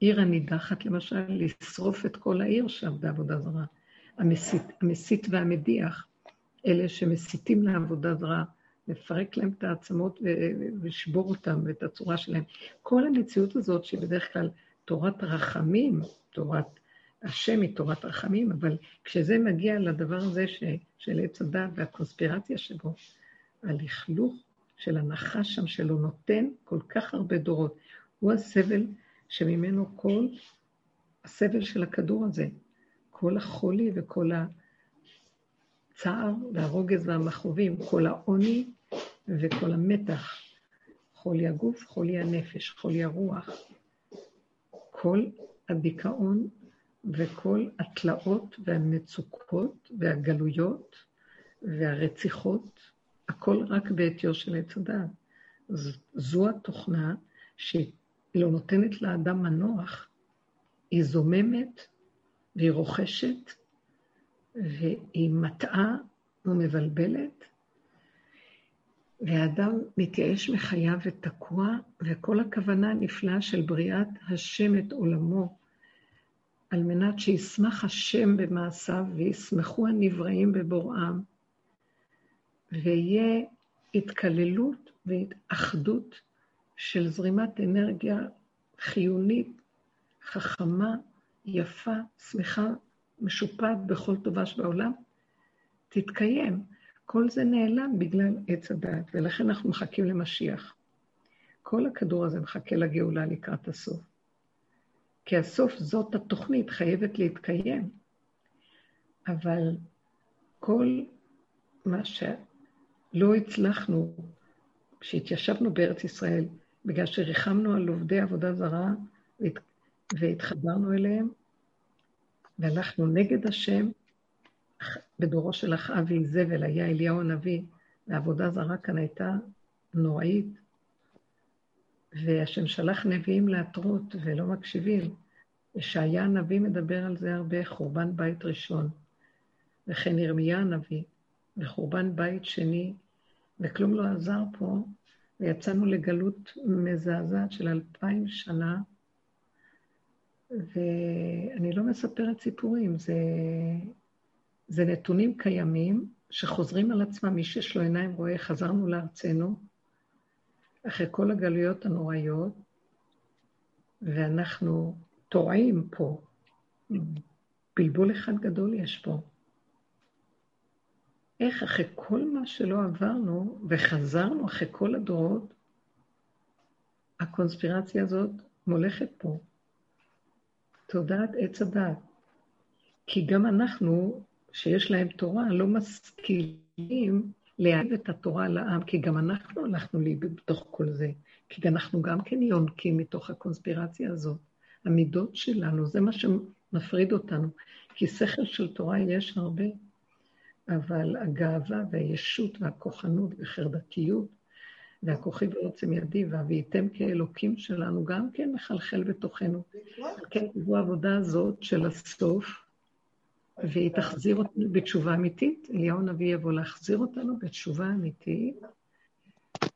עיר הנידחת, למשל, לשרוף את כל העיר שעבדה עבודה זרה. המסית, המסית והמדיח, אלה שמסיתים לעבודה זרה, לפרק להם את העצמות ולשבור אותם ואת הצורה שלהם. כל המציאות הזאת, שהיא בדרך כלל תורת רחמים, תורת השם היא תורת רחמים, אבל כשזה מגיע לדבר הזה ש, של עץ הדת והקונספירציה שבו, הלכלוך של הנחש שם שלו נותן כל כך הרבה דורות. הוא הסבל שממנו כל הסבל של הכדור הזה, כל החולי וכל הצער והרוגז והמכאובים, כל העוני וכל המתח, חולי הגוף, חולי הנפש, חולי הרוח, כל הדיכאון וכל התלאות והמצוקות והגלויות והרציחות, הכל רק בעטיו של עץ הדעת. זו התוכנה שהיא לא נותנת לאדם מנוח, היא זוממת והיא רוכשת והיא מטעה ומבלבלת, והאדם מתייאש מחייו ותקוע, וכל הכוונה הנפלאה של בריאת השם את עולמו על מנת שישמח השם במעשיו וישמחו הנבראים בבוראם, ויהיה התקללות והתאחדות של זרימת אנרגיה חיונית, חכמה, יפה, שמחה משופעת בכל טובה שבעולם, תתקיים. כל זה נעלם בגלל עץ הדעת, ולכן אנחנו מחכים למשיח. כל הכדור הזה מחכה לגאולה לקראת הסוף. כי הסוף זאת התוכנית, חייבת להתקיים. אבל כל מה שלא הצלחנו כשהתיישבנו בארץ ישראל, בגלל שריחמנו על עובדי עבודה זרה והתחברנו אליהם, והלכנו נגד השם, בדורו של אחאב ואיזבל היה אליהו הנביא, ועבודה זרה כאן הייתה נוראית, והשם שלח נביאים להתרות ולא מקשיבים. ישעיה הנביא מדבר על זה הרבה, חורבן בית ראשון, וכן ירמיה הנביא, וחורבן בית שני, וכלום לא עזר פה, ויצאנו לגלות מזעזעת של אלפיים שנה, ואני לא מספרת סיפורים, זה, זה נתונים קיימים שחוזרים על עצמם, מי שיש לו עיניים רואה, חזרנו לארצנו, אחרי כל הגלויות הנוראיות, ואנחנו טועים פה. בלבול אחד גדול יש פה. איך אחרי כל מה שלא עברנו וחזרנו אחרי כל הדורות, הקונספירציה הזאת מולכת פה. תודעת עץ הדת. כי גם אנחנו, שיש להם תורה, לא משכילים להעיב את התורה לעם, כי גם אנחנו הלכנו לי בתוך כל זה. כי אנחנו גם כן יונקים מתוך הקונספירציה הזאת. המידות שלנו, זה מה שמפריד אותנו. כי שכל של תורה יש הרבה, אבל הגאווה והישות והכוחנות וחרדתיות והכוחי ועוצם ידי והבייתם כאלוקים שלנו גם כן מחלחל בתוכנו. כן תבוא העבודה הזאת של הסוף, והיא תחזיר אותנו בתשובה אמיתית. אליהו הנביא יבוא להחזיר אותנו בתשובה אמיתית,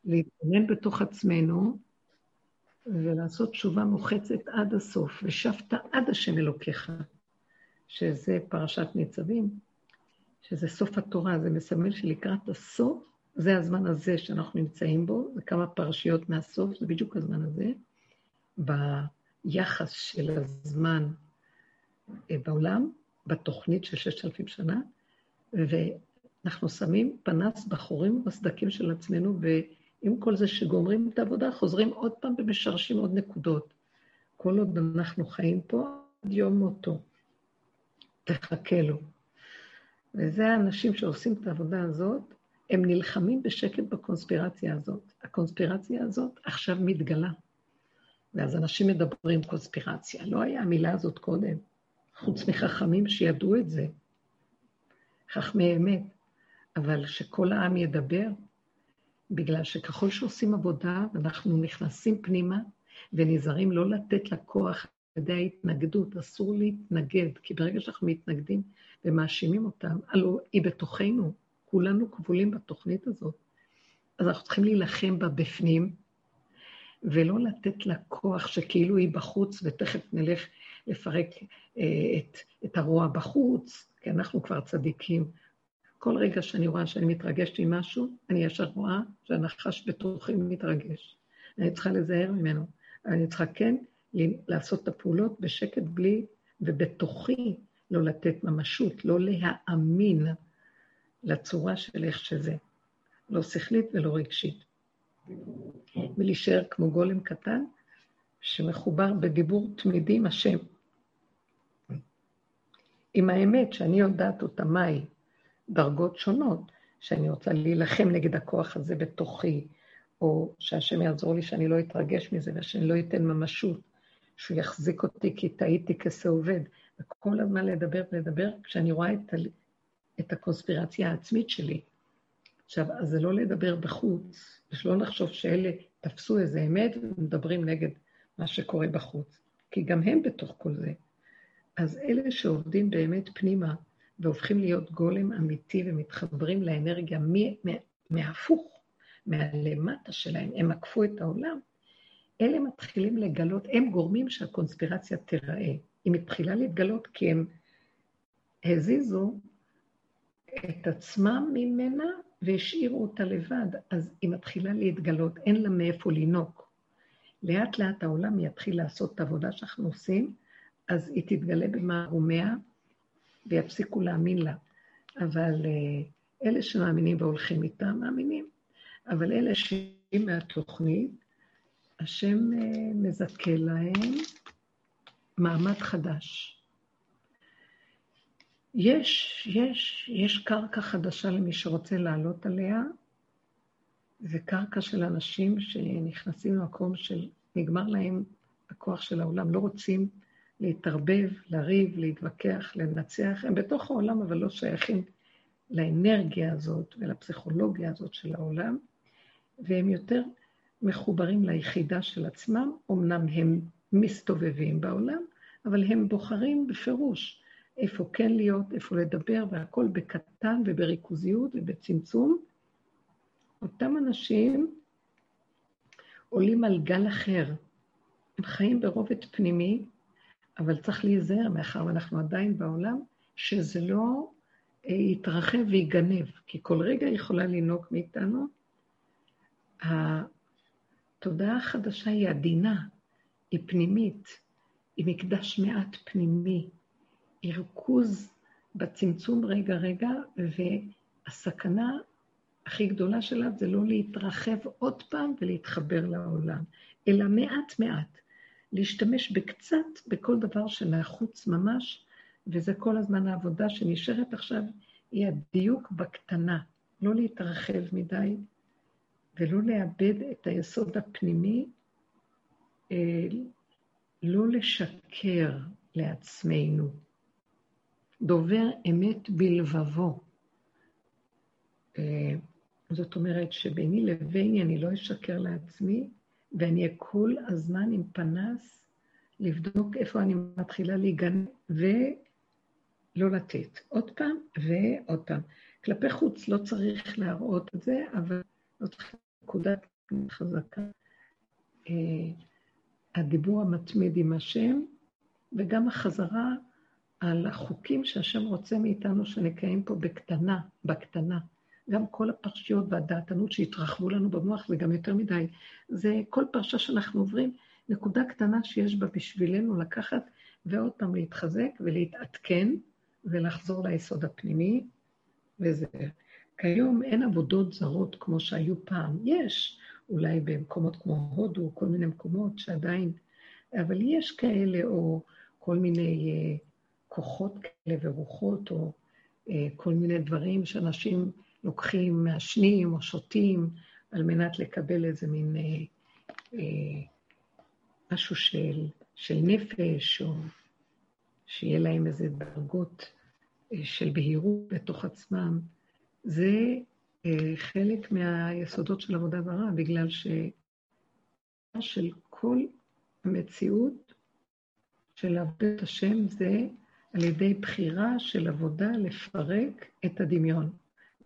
להתבונן בתוך עצמנו ולעשות תשובה מוחצת עד הסוף, ושבת עד השם אלוקיך, שזה פרשת ניצבים. שזה סוף התורה, זה מסמל שלקראת הסוף, זה הזמן הזה שאנחנו נמצאים בו, זה כמה פרשיות מהסוף, זה בדיוק הזמן הזה, ביחס של הזמן אה, בעולם, בתוכנית של ששת אלפים שנה, ואנחנו שמים פנס בחורים ובסדקים של עצמנו, ועם כל זה שגומרים את העבודה, חוזרים עוד פעם ומשרשים עוד נקודות. כל עוד אנחנו חיים פה, עד יום מותו. תחכה לו. וזה האנשים שעושים את העבודה הזאת, הם נלחמים בשקט בקונספירציה הזאת. הקונספירציה הזאת עכשיו מתגלה. ואז אנשים מדברים קונספירציה. לא היה המילה הזאת קודם, חוץ מחכמים שידעו את זה. חכמי אמת. אבל שכל העם ידבר, בגלל שככל שעושים עבודה ואנחנו נכנסים פנימה ונזהרים לא לתת לכוח על ידי ההתנגדות, אסור להתנגד, כי ברגע שאנחנו מתנגדים, ומאשימים אותם, הלוא היא בתוכנו, כולנו כבולים בתוכנית הזאת. אז אנחנו צריכים להילחם בה בפנים, ולא לתת לה כוח שכאילו היא בחוץ, ותכף נלך לפרק אה, את, את הרוע בחוץ, כי אנחנו כבר צדיקים. כל רגע שאני רואה שאני מתרגשת ממשהו, אני ישר רואה שהנחש בתוכי מתרגש. אני צריכה לזהר ממנו. אני צריכה כן לעשות את הפעולות בשקט בלי, ובתוכי לא לתת ממשות, לא להאמין לצורה של איך שזה. לא שכלית ולא רגשית. ולהישאר כמו גולם קטן שמחובר בדיבור תמידי עם השם. עם האמת שאני יודעת אותה מהי, דרגות שונות, שאני רוצה להילחם נגד הכוח הזה בתוכי, או שהשם יעזור לי שאני לא אתרגש מזה ושאני לא אתן ממשות, שהוא יחזיק אותי כי טעיתי כשה עובד. וכל הזמן לדבר ולדבר, כשאני רואה את, ה... את הקונספירציה העצמית שלי. עכשיו, אז זה לא לדבר בחוץ, ושלא לחשוב שאלה תפסו איזה אמת ומדברים נגד מה שקורה בחוץ, כי גם הם בתוך כל זה. אז אלה שעובדים באמת פנימה והופכים להיות גולם אמיתי ומתחברים לאנרגיה מההפוך, מהלמטה שלהם, הם עקפו את העולם, אלה מתחילים לגלות, הם גורמים שהקונספירציה תיראה. היא מתחילה להתגלות כי הם הזיזו את עצמם ממנה והשאירו אותה לבד, אז היא מתחילה להתגלות, אין לה מאיפה לינוק. לאט לאט העולם יתחיל לעשות את העבודה שאנחנו עושים, אז היא תתגלה במערומיה, ויפסיקו להאמין לה. אבל אה, אלה שמאמינים והולכים איתם, מאמינים. אבל אלה שהם מהתוכנית, השם אה, מזכה להם מעמד חדש. יש, יש, יש קרקע חדשה למי שרוצה לעלות עליה, זה קרקע של אנשים שנכנסים למקום של נגמר להם הכוח של העולם, לא רוצים להתערבב, לריב, להתווכח, לנצח. הם בתוך העולם, אבל לא שייכים לאנרגיה הזאת ולפסיכולוגיה הזאת של העולם, והם יותר מחוברים ליחידה של עצמם, אמנם הם מסתובבים בעולם, אבל הם בוחרים בפירוש איפה כן להיות, איפה לדבר, והכל בקטן ובריכוזיות ובצמצום. אותם אנשים עולים על גל אחר. הם חיים ברובד פנימי, אבל צריך להיזהר, מאחר ואנחנו עדיין בעולם, שזה לא אה, יתרחב ויגנב, כי כל רגע יכולה לנהוג מאיתנו. התודעה החדשה היא עדינה, היא פנימית, היא מקדש מעט פנימי, היא ריכוז בצמצום רגע-רגע, והסכנה הכי גדולה שלה זה לא להתרחב עוד פעם ולהתחבר לעולם, אלא מעט-מעט. להשתמש בקצת בכל דבר שנחוץ ממש, וזה כל הזמן העבודה שנשארת עכשיו, היא הדיוק בקטנה, לא להתרחב מדי ולא לאבד את היסוד הפנימי, אה, לא לשקר לעצמנו. דובר אמת בלבבו. זאת אומרת שביני לביני אני לא אשקר לעצמי, ואני אהיה כל הזמן עם פנס לבדוק איפה אני מתחילה להיגן ולא לתת. עוד פעם ועוד פעם. כלפי חוץ לא צריך להראות את זה, אבל צריך נקודת חזקה. אה, הדיבור המתמיד עם השם, וגם החזרה על החוקים שהשם רוצה מאיתנו שנקיים פה בקטנה, בקטנה. גם כל הפרשיות והדעתנות שהתרחבו לנו במוח זה גם יותר מדי. זה כל פרשה שאנחנו עוברים, נקודה קטנה שיש בה בשבילנו לקחת ועוד פעם להתחזק ולהתעדכן ולחזור ליסוד הפנימי, וזה. כיום אין עבודות זרות כמו שהיו פעם. יש, אולי במקומות כמו הודו, כל מיני מקומות שעדיין, אבל יש כאלה, או כל מיני אה, כוחות כאלה ורוחות, או אה, כל מיני דברים שאנשים לוקחים, מעשנים או שותים, על מנת לקבל איזה מין אה, אה, משהו של, של נפש, או שיהיה להם איזה דרגות אה, של בהירות בתוך עצמם. זה אה, חלק מהיסודות של עבודה זרה, בגלל ש... של כל המציאות של עבודת השם זה על ידי בחירה של עבודה לפרק את הדמיון.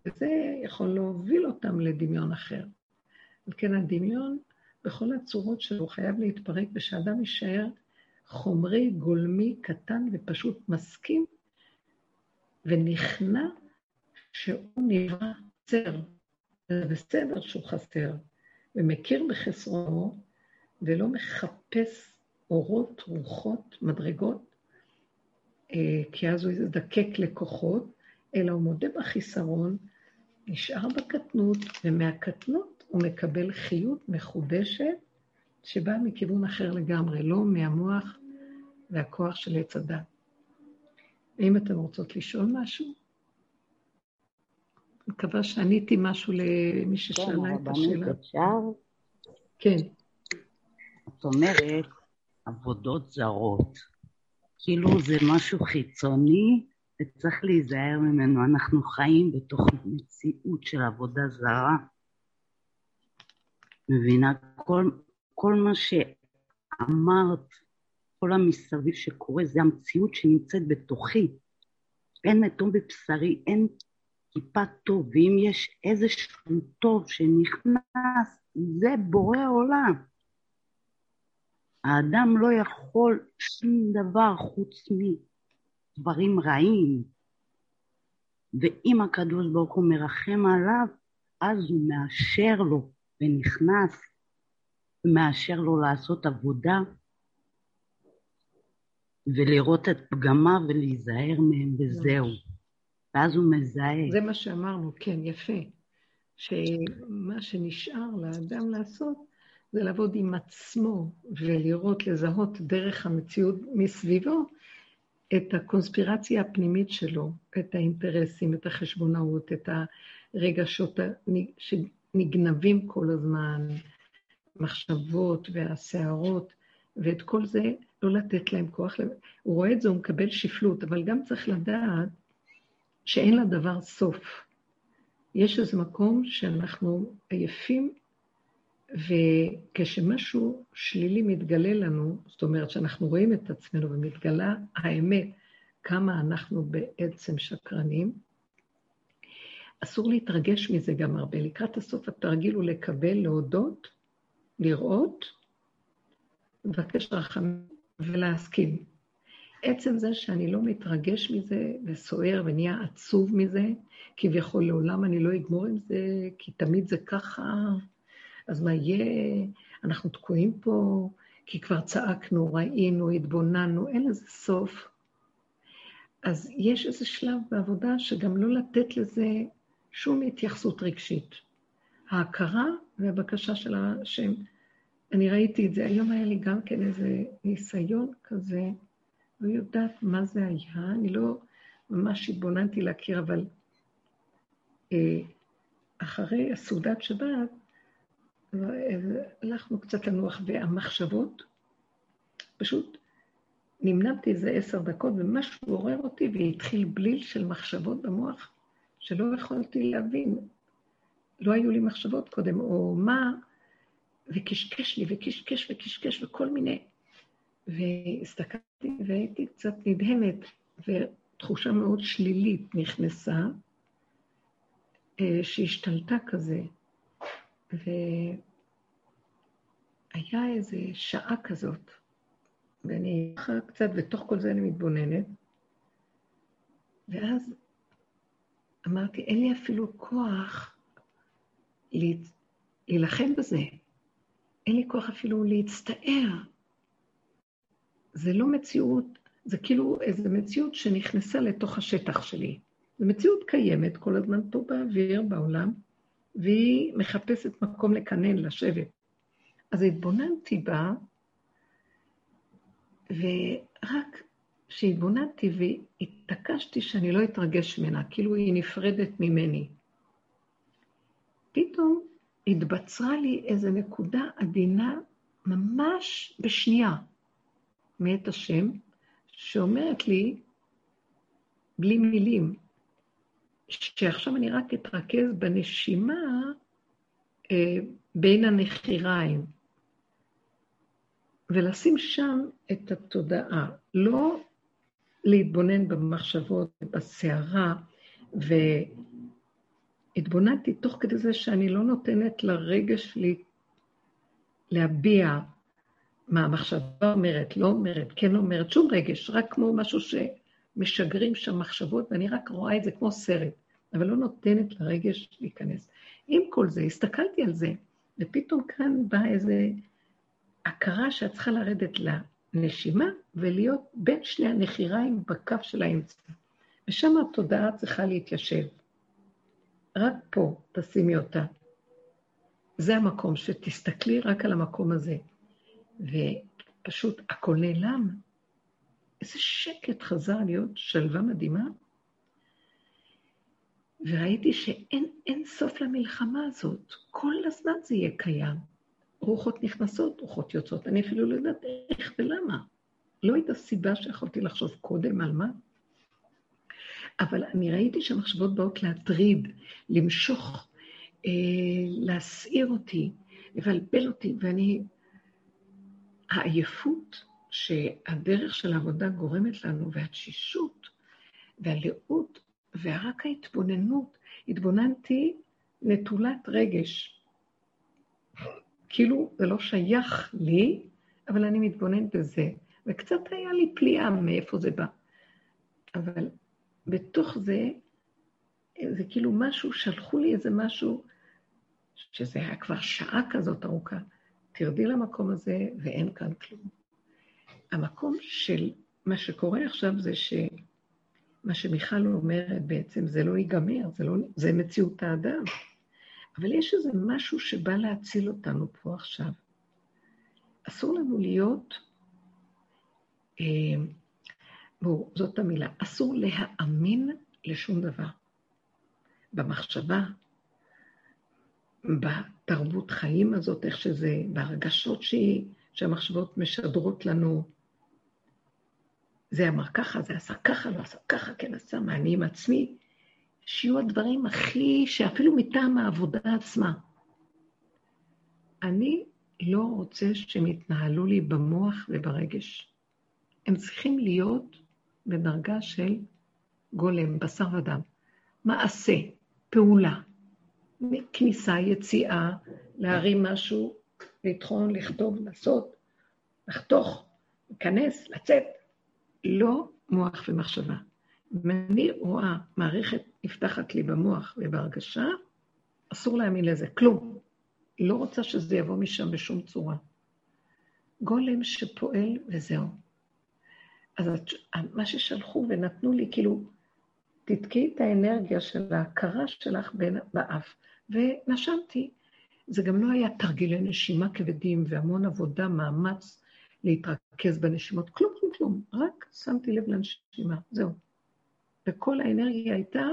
וזה יכול להוביל אותם לדמיון אחר. על כן הדמיון, בכל הצורות שלו, חייב להתפרק, ושאדם יישאר חומרי, גולמי, קטן ופשוט מסכים ונכנע שהוא נברא חסר. זה בסדר שהוא חסר, ומכיר בחסרונו, ולא מחפש אורות, רוחות, מדרגות, אה, כי אז הוא יזדקק לכוחות, אלא הוא מודה בחיסרון, נשאר בקטנות, ומהקטנות הוא מקבל חיות מחודשת שבאה מכיוון אחר לגמרי, לא מהמוח והכוח של עץ הדת. האם אתן רוצות לשאול משהו? אני מקווה שעניתי משהו למי ששאלה כן, את השאלה. אפשר? כן. את אומרת, עבודות זרות. כאילו זה משהו חיצוני וצריך להיזהר ממנו. אנחנו חיים בתוך מציאות של עבודה זרה. מבינה? כל, כל מה שאמרת, כל המסביב שקורה, זה המציאות שנמצאת בתוכי. אין מתום בבשרי, אין טיפה טוב, ואם יש איזשהו טוב שנכנס, זה בורא עולם. האדם לא יכול שום דבר חוץ מדברים רעים. ואם הקדוש ברוך הוא מרחם עליו, אז הוא מאשר לו ונכנס, ומאשר לו לעשות עבודה. ולראות את פגמיו ולהיזהר מהם וזהו. ואז הוא מזהה. זה מה שאמרנו, כן, יפה. שמה שנשאר לאדם לעשות זה לעבוד עם עצמו ולראות, לזהות דרך המציאות מסביבו את הקונספירציה הפנימית שלו, את האינטרסים, את החשבונאות, את הרגשות שנגנבים כל הזמן, מחשבות והסערות, ואת כל זה לא לתת להם כוח. הוא רואה את זה, הוא מקבל שפלות, אבל גם צריך לדעת שאין לדבר סוף. יש איזה מקום שאנחנו עייפים, וכשמשהו שלילי מתגלה לנו, זאת אומרת שאנחנו רואים את עצמנו ומתגלה האמת, כמה אנחנו בעצם שקרנים, אסור להתרגש מזה גם הרבה. לקראת הסוף התרגיל הוא לקבל, להודות, לראות, לבקש רחמים ולהסכים. עצם זה שאני לא מתרגש מזה וסוער ונהיה עצוב מזה, כביכול לעולם אני לא אגמור עם זה, כי תמיד זה ככה, אז מה יהיה? אנחנו תקועים פה, כי כבר צעקנו, ראינו, התבוננו, אין לזה סוף. אז יש איזה שלב בעבודה שגם לא לתת לזה שום התייחסות רגשית. ההכרה והבקשה של השם. אני ראיתי את זה, היום היה לי גם כן איזה ניסיון כזה, לא יודעת מה זה היה, אני לא ממש התבוננתי להכיר, אבל אה, אחרי הסעודת שבת, הלכנו קצת לנוח, והמחשבות, פשוט נמנמתי איזה עשר דקות, ומשהו עורר אותי, והתחיל בליל של מחשבות במוח, שלא יכולתי להבין. לא היו לי מחשבות קודם, או מה, וקשקש לי, וקשקש וקשקש, וכל מיני. והסתכלתי והייתי קצת נדהמת, ותחושה מאוד שלילית נכנסה, אה, שהשתלטה כזה. והיה איזה שעה כזאת, ואני ככה קצת, ותוך כל זה אני מתבוננת, ואז אמרתי, אין לי אפילו כוח להילחם בזה. אין לי כוח אפילו להצטער. זה לא מציאות, זה כאילו איזו מציאות שנכנסה לתוך השטח שלי. זו מציאות קיימת כל הזמן פה באוויר, בעולם, והיא מחפשת מקום לקנן, לשבת. אז התבוננתי בה, ורק כשהתבוננתי והתעקשתי שאני לא אתרגש ממנה, כאילו היא נפרדת ממני, פתאום התבצרה לי איזו נקודה עדינה ממש בשנייה מאת השם, שאומרת לי, בלי מילים, שעכשיו אני רק אתרכז בנשימה אה, בין הנחיריים, ולשים שם את התודעה, לא להתבונן במחשבות, בסערה, והתבוננתי תוך כדי זה שאני לא נותנת לרגש שלי להביע מה המחשבה אומרת, לא אומרת, כן אומרת, שום רגש, רק כמו משהו שמשגרים שם מחשבות, ואני רק רואה את זה כמו סרט, אבל לא נותנת לרגש להיכנס. עם כל זה, הסתכלתי על זה, ופתאום כאן באה איזו הכרה שאת צריכה לרדת לנשימה ולהיות בין שני הנחיריים בקו של האמצע. ושם התודעה צריכה להתיישב. רק פה תשימי אותה. זה המקום, שתסתכלי רק על המקום הזה. ופשוט הכל נעלם. איזה שקט חזר להיות שלווה מדהימה. וראיתי שאין סוף למלחמה הזאת, כל הזמן זה יהיה קיים. רוחות נכנסות, רוחות יוצאות, אני אפילו לא יודעת איך ולמה. לא הייתה סיבה שיכולתי לחשוב קודם על מה. אבל אני ראיתי שהמחשבות באות להטריד, למשוך, אה, להסעיר אותי, לבלבל אותי, ואני העייפות שהדרך של העבודה גורמת לנו, והתשישות, והלאות, ורק ההתבוננות, התבוננתי נטולת רגש. כאילו זה לא שייך לי, אבל אני מתבוננת בזה. וקצת היה לי פליאה מאיפה זה בא. אבל בתוך זה, זה כאילו משהו, שלחו לי איזה משהו, שזה היה כבר שעה כזאת ארוכה. תרדי למקום הזה ואין כאן כלום. המקום של מה שקורה עכשיו זה שמה שמיכל אומרת בעצם, זה לא ייגמר, זה, לא, זה מציאות האדם. אבל יש איזה משהו שבא להציל אותנו פה עכשיו. אסור לנו להיות, אה, בואו, זאת המילה, אסור להאמין לשום דבר. במחשבה, בתרבות חיים הזאת, איך שזה, בהרגשות שהיא, שהמחשבות משדרות לנו. זה אמר ככה, זה עשה ככה, לא עשה ככה, כן עשה, מה אני עם עצמי. שיהיו הדברים הכי, שאפילו מטעם העבודה עצמה. אני לא רוצה שהם יתנהלו לי במוח וברגש. הם צריכים להיות בדרגה של גולם, בשר ודם. מעשה, פעולה, כניסה, יציאה, להרים משהו, לטחון, לכתוב, לעשות, לחתוך, להיכנס, לצאת. לא מוח ומחשבה. אם אני רואה מערכת נפתחת לי במוח ובהרגשה, אסור להאמין לזה, כלום. לא רוצה שזה יבוא משם בשום צורה. גולם שפועל וזהו. אז מה ששלחו ונתנו לי, כאילו, תתקעי את האנרגיה של ההכרה שלך באף. ונשמתי. זה גם לא היה תרגילי נשימה כבדים והמון עבודה, מאמץ להתרכז בנשימות, כלום, כלום, כלום. רק שמתי לב לנשימה, זהו. וכל האנרגיה הייתה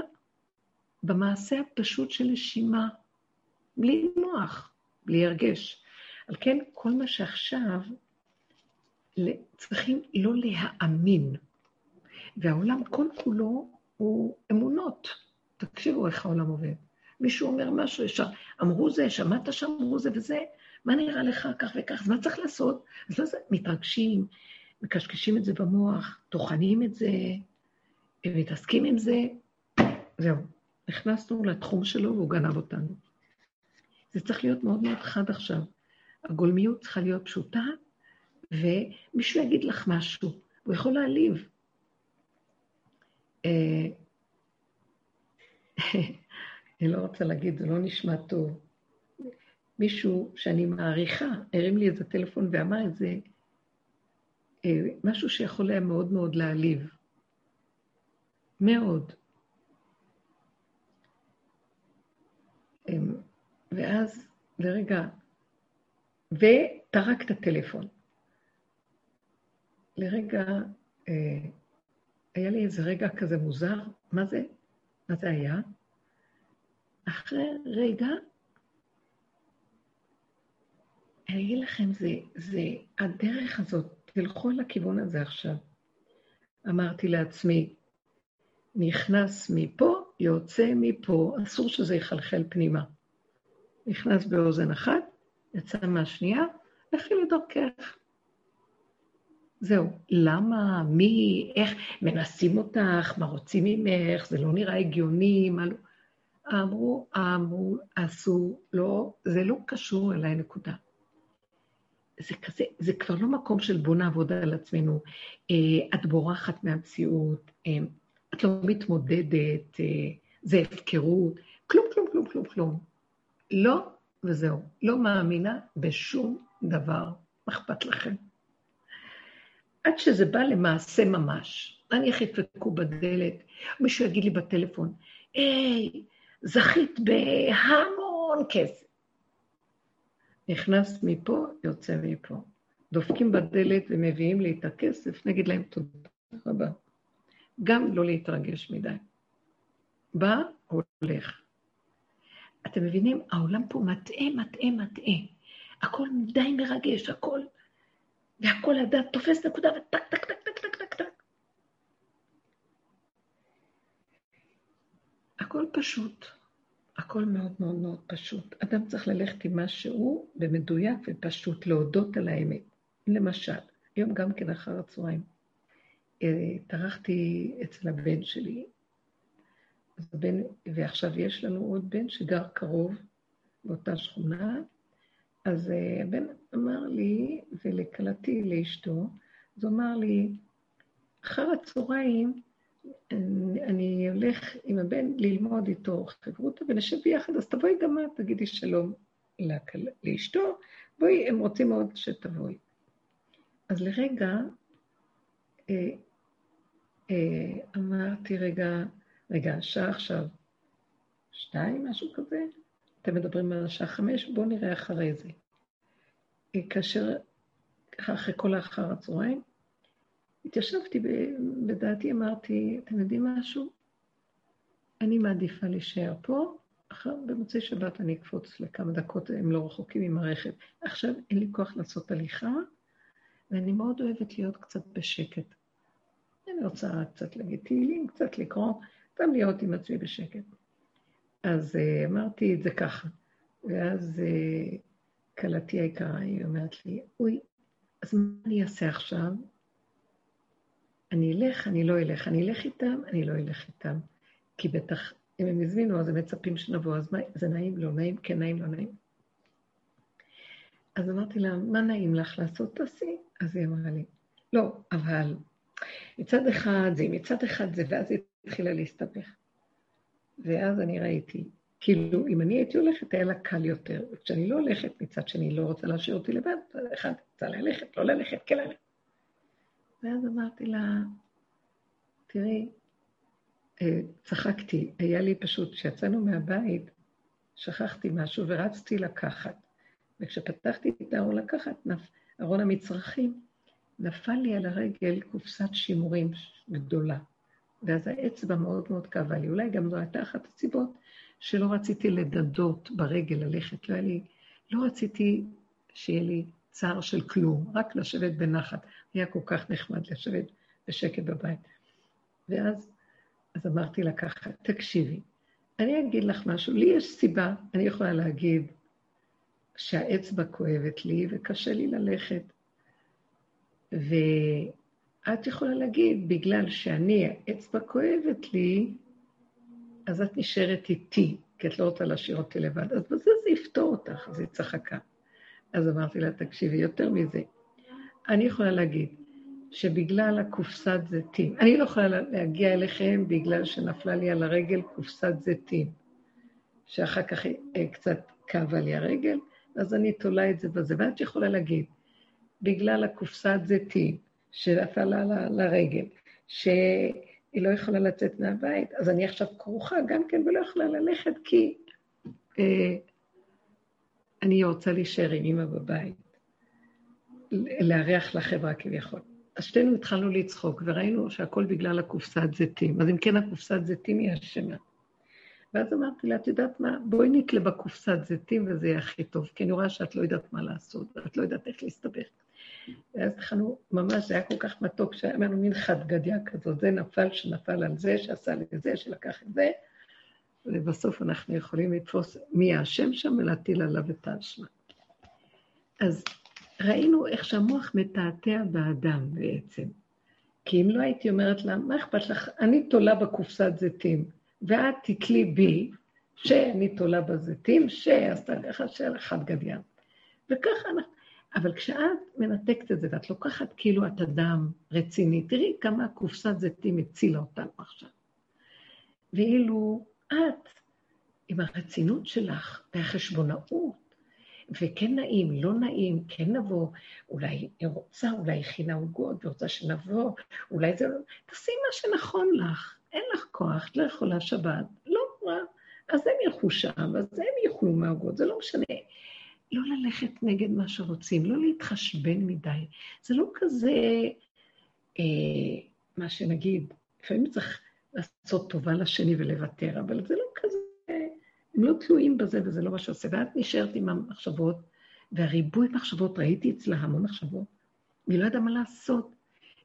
במעשה הפשוט של נשימה, בלי מוח, בלי הרגש. על כן, כל מה שעכשיו צריכים לא להאמין. והעולם כל כולו הוא אמונות. תקשיבו איך העולם עובד. מישהו אומר משהו ישר, אמרו זה, שמעת שאמרו זה וזה, מה נראה לך כך וכך, אז מה צריך לעשות? אז לא זה, מתרגשים, מקשקשים את זה במוח, טוחנים את זה, מתעסקים עם זה, זהו. נכנסנו לתחום שלו והוא גנב אותנו. זה צריך להיות מאוד מאוד חד עכשיו. הגולמיות צריכה להיות פשוטה, ומישהו יגיד לך משהו, הוא יכול להעליב. אה, אני לא רוצה להגיד, זה לא נשמע טוב. מישהו שאני מעריכה, הרים לי איזה טלפון ואמר את זה, אה, משהו שיכול היה מאוד מאוד להעליב. מאוד. אמ, ואז, לרגע, וטרק את הטלפון. לרגע, אה, היה לי איזה רגע כזה מוזר, מה זה? מה זה היה? אחרי רגע, אני אגיד לכם, זה, זה הדרך הזאת, תלכו לכיוון הזה עכשיו. אמרתי לעצמי, נכנס מפה, יוצא מפה, אסור שזה יחלחל פנימה. נכנס באוזן אחת, יצא מהשנייה, לכי לדרכך. זהו. למה? מי? איך? מנסים אותך? מה רוצים ממך? זה לא נראה הגיוני? מה לא... אמרו, אמרו, עשו, לא, זה לא קשור אליי, נקודה. זה כזה, זה כבר לא מקום של בוא נעבוד על עצמנו. אה, את בורחת מהמציאות, אה, את לא מתמודדת, אה, זה הפקרות, כלום, כלום, כלום, כלום, כלום. לא, וזהו. לא מאמינה בשום דבר. מה אכפת לכם? עד שזה בא למעשה ממש. נניח ידפקו בדלת, מישהו יגיד לי בטלפון, היי, זכית בהמון כסף. נכנס מפה, יוצא מפה. דופקים בדלת ומביאים לי את הכסף, נגיד להם תודה רבה. גם לא להתרגש מדי. בא, הולך. אתם מבינים? העולם פה מטעה, מטעה, מטעה. הכל די מרגש, הכל... והכל הדעת תופס נקודה וטק, טק, טק, טק, טק, טק, טק. הכל פשוט. הכל מאוד מאוד מאוד פשוט. אדם צריך ללכת עם מה שהוא במדויק ופשוט, להודות על האמת. למשל, היום גם כן אחר הצהריים, טרחתי אצל הבן שלי, הבן, ועכשיו יש לנו עוד בן שגר קרוב באותה שכונה, אז אה, הבן אמר לי, ולכלתי, לאשתו, אז הוא אמר לי, אחר הצהריים אני, אני הולך עם הבן ללמוד איתו חברותא ונשב ביחד, אז תבואי גם את, תגידי שלום לכל, לאשתו, בואי, הם רוצים מאוד שתבואי. אז לרגע אה, אמרתי, רגע, רגע, השעה עכשיו שתיים, משהו כזה? אתם מדברים על השעה חמש? בואו נראה אחרי זה. אה, כאשר, אחרי כל האחר הצהריים, התיישבתי בדעתי, אמרתי, אתם יודעים משהו? אני מעדיפה להישאר פה, אחר, במוצאי שבת אני אקפוץ לכמה דקות, הם לא רחוקים עם הרכב. עכשיו אין לי כוח לעשות הליכה, ואני מאוד אוהבת להיות קצת בשקט. אני רוצה קצת להגיד תהילים, קצת לקרוא, גם להיות עם עצמי בשקט. אז uh, אמרתי את זה ככה, ואז כלתי היקרה, היא אומרת לי, אוי, אז מה אני אעשה עכשיו? אני אלך, אני לא אלך, אני אלך איתם, אני לא אלך איתם. כי בטח, אם הם הזמינו, אז הם מצפים שנבוא, אז מה, זה נעים, לא נעים, כן נעים, לא נעים. אז אמרתי לה, מה נעים לך לעשות? תעשי. אז היא אמרה לי, לא, אבל מצד אחד זה, מצד אחד זה, ואז היא התחילה להסתבך. ואז אני ראיתי, כאילו, אם אני הייתי הולכת, היה לה קל יותר. וכשאני לא הולכת, מצד שני, לא רוצה להשאיר אותי לבד, אחד, רוצה ללכת, לא ללכת, כן ללכת. ואז אמרתי לה, תראי, אה, צחקתי, היה לי פשוט, כשיצאנו מהבית, שכחתי משהו ורצתי לקחת. וכשפתחתי את הארון לקחת, ארון המצרכים, נפל לי על הרגל קופסת שימורים גדולה. ואז האצבע מאוד מאוד כאבה לי. אולי גם זו הייתה אחת הסיבות שלא רציתי לדדות ברגל ללכת. לא, לי, לא רציתי שיהיה לי צער של כלום, רק לשבת בנחת. היה כל כך נחמד לשבת בשקט בבית. ואז אז אמרתי לה ככה, תקשיבי, אני אגיד לך משהו, לי יש סיבה, אני יכולה להגיד שהאצבע כואבת לי וקשה לי ללכת. ואת יכולה להגיד, בגלל שאני, האצבע כואבת לי, אז את נשארת איתי, כי את לא רוצה להשאיר אותי לבד. אז בזה זה יפתור אותך, אז היא צחקה. אז אמרתי לה, תקשיבי, יותר מזה, אני יכולה להגיד שבגלל הקופסת זיתים, אני לא יכולה להגיע אליכם בגלל שנפלה לי על הרגל קופסת זיתים, שאחר כך אה, קצת כאבה לי הרגל, אז אני תולה את זה בזה. ואת יכולה להגיד, בגלל הקופסת זיתים שנפלה לה לרגל, שהיא לא יכולה לצאת מהבית, אז אני עכשיו כרוכה גם כן ולא יכולה ללכת כי אה, אני רוצה להישאר עם אמא בבית, לארח לחברה כביכול. אז שתינו התחלנו לצחוק, וראינו שהכל בגלל הקופסת זיתים. אז אם כן, הקופסת זיתים היא אשמה. ואז אמרתי לה, את יודעת מה? בואי נתלה בקופסת זיתים וזה יהיה הכי טוב, כי אני רואה שאת לא יודעת מה לעשות, ואת לא יודעת איך להסתבך. ואז התחלנו, ממש, זה היה כל כך מתוק, שהיה לנו מין חד-גדיה כזאת, זה נפל שנפל על זה, שעשה לזה, שלקח את זה, ובסוף אנחנו יכולים לתפוס מי האשם שם ולהטיל עליו את האשמה. אז ראינו איך שהמוח מתעתע באדם בעצם. כי אם לא הייתי אומרת לה, מה אכפת לך? אני תולה בקופסת זיתים. ואת תתלי בי שאני תולה בזיתים, שעשתה ככה של אחד גדיין. וככה אנחנו... אבל כשאת מנתקת את זה ואת לוקחת כאילו את אדם רציני, תראי כמה קופסת זיתים הצילה אותנו עכשיו. ואילו את, עם הרצינות שלך והחשבונאות, וכן נעים, לא נעים, כן נבוא, אולי היא רוצה, אולי היא הכינה עוגות ורוצה שנבוא, אולי זה לא... תעשי מה שנכון לך. אין לך כוח, את לא יכולה שבת, לא נורא, אז הם ילכו שם, אז הם יאכלו מהעוגות, זה לא משנה. לא ללכת נגד מה שרוצים, לא להתחשבן מדי. זה לא כזה, אה, מה שנגיד, לפעמים צריך לעשות טובה לשני ולוותר, אבל זה לא כזה, הם לא תלויים בזה וזה לא מה שעושה. ואת נשארת עם המחשבות, והריבוי מחשבות, ראיתי אצלה המון מחשבות, היא לא ידעה מה לעשות,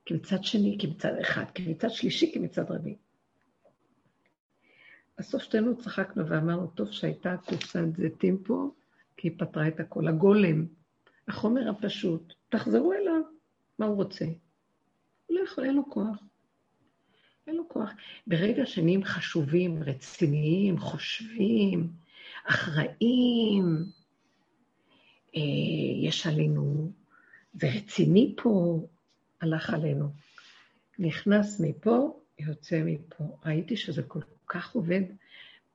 כי מצד שני, כי מצד אחד, כי מצד שלישי, כי מצד רביעי. בסוף שתינו צחקנו ואמרנו, טוב שהייתה קופסת זיתים פה, כי היא פתרה את הכל. הגולם, החומר הפשוט, תחזרו אליו, מה הוא רוצה? הוא לא יכול, אין לו כוח. אין לו כוח. ברגע שנהיים חשובים, רציניים, חושבים, אחראים, אה, יש עלינו, ורציני פה, הלך עלינו. נכנס מפה, יוצא מפה. ראיתי שזה כל כך עובד.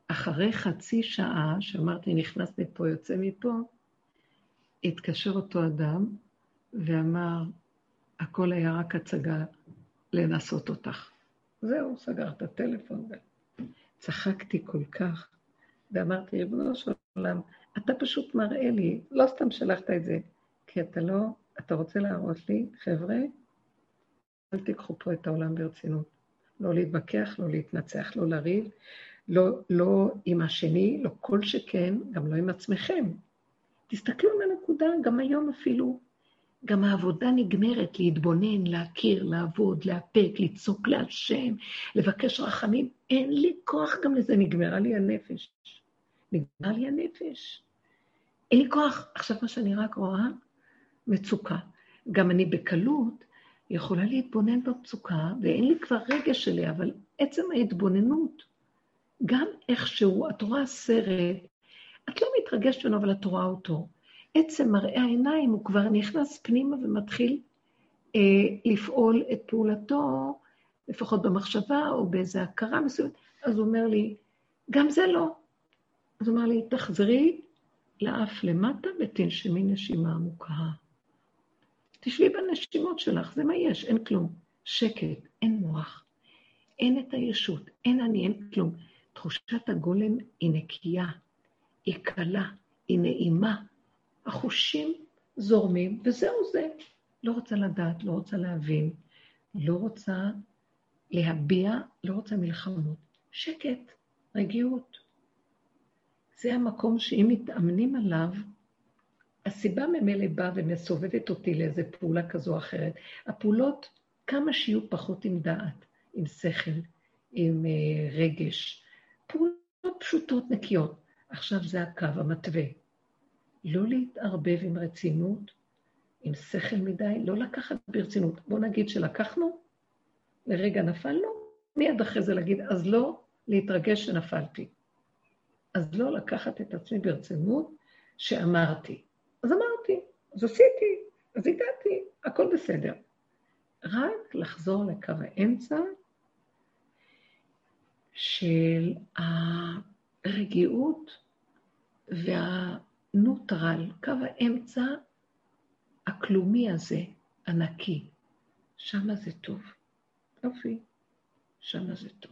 אחרי חצי שעה, שאמרתי, נכנס מפה, יוצא מפה, התקשר אותו אדם ואמר, הכל היה רק הצגה, לנסות אותך. זהו, סגר את הטלפון. צחקתי כל כך, ואמרתי, ריבונו של עולם, אתה פשוט מראה לי, לא סתם שלחת את זה, כי אתה לא, אתה רוצה להראות לי, חבר'ה, אל תיקחו פה את העולם ברצינות. לא להתווכח, לא להתנצח, לא לריב, לא, לא עם השני, לא כל שכן, גם לא עם עצמכם. תסתכלו על הנקודה, גם היום אפילו, גם העבודה נגמרת, להתבונן, להכיר, לעבוד, לאפק, לצעוק להשם, לבקש רחמים. אין לי כוח גם לזה, נגמרה לי הנפש. נגמרה לי הנפש. אין לי כוח. עכשיו, מה שאני רק רואה, מצוקה. גם אני בקלות יכולה להתבונן במצוקה, ואין לי כבר רגש שלי, אבל עצם ההתבוננות, גם איכשהו, את רואה סרט, את לא מתרגשת ממנו, אבל את רואה אותו. עצם מראה העיניים, הוא כבר נכנס פנימה ומתחיל אה, לפעול את פעולתו, לפחות במחשבה או באיזו הכרה מסוימת. אז הוא אומר לי, גם זה לא. אז הוא אומר לי, תחזרי לאף למטה ותנשמי נשימה עמוקה. תשבי בנשימות שלך, זה מה יש, אין כלום. שקט, אין מוח, אין את הישות, אין אני, אין כלום. תחושת הגולם היא נקייה, היא קלה, היא נעימה. החושים זורמים, וזהו זה. לא רוצה לדעת, לא רוצה להבין, לא רוצה להביע, לא רוצה מלחמות. שקט, רגיעות. זה המקום שאם מתאמנים עליו, הסיבה ממילא באה ומסובבת אותי לאיזו פעולה כזו או אחרת. הפעולות, כמה שיהיו פחות עם דעת, עם שכל, עם uh, רגש. פעולות פשוטות, נקיות. עכשיו זה הקו, המתווה. לא להתערבב עם רצינות, עם שכל מדי, לא לקחת ברצינות. בואו נגיד שלקחנו, לרגע נפלנו, מיד אחרי זה להגיד, אז לא להתרגש שנפלתי. אז לא לקחת את עצמי ברצינות שאמרתי. אז אמרתי, אז עשיתי, אז הגעתי, הכל בסדר. רק לחזור לקו האמצע של הרגיעות והנוטרל, קו האמצע הכלומי הזה, הנקי. שמה זה טוב. יופי, שמה זה טוב.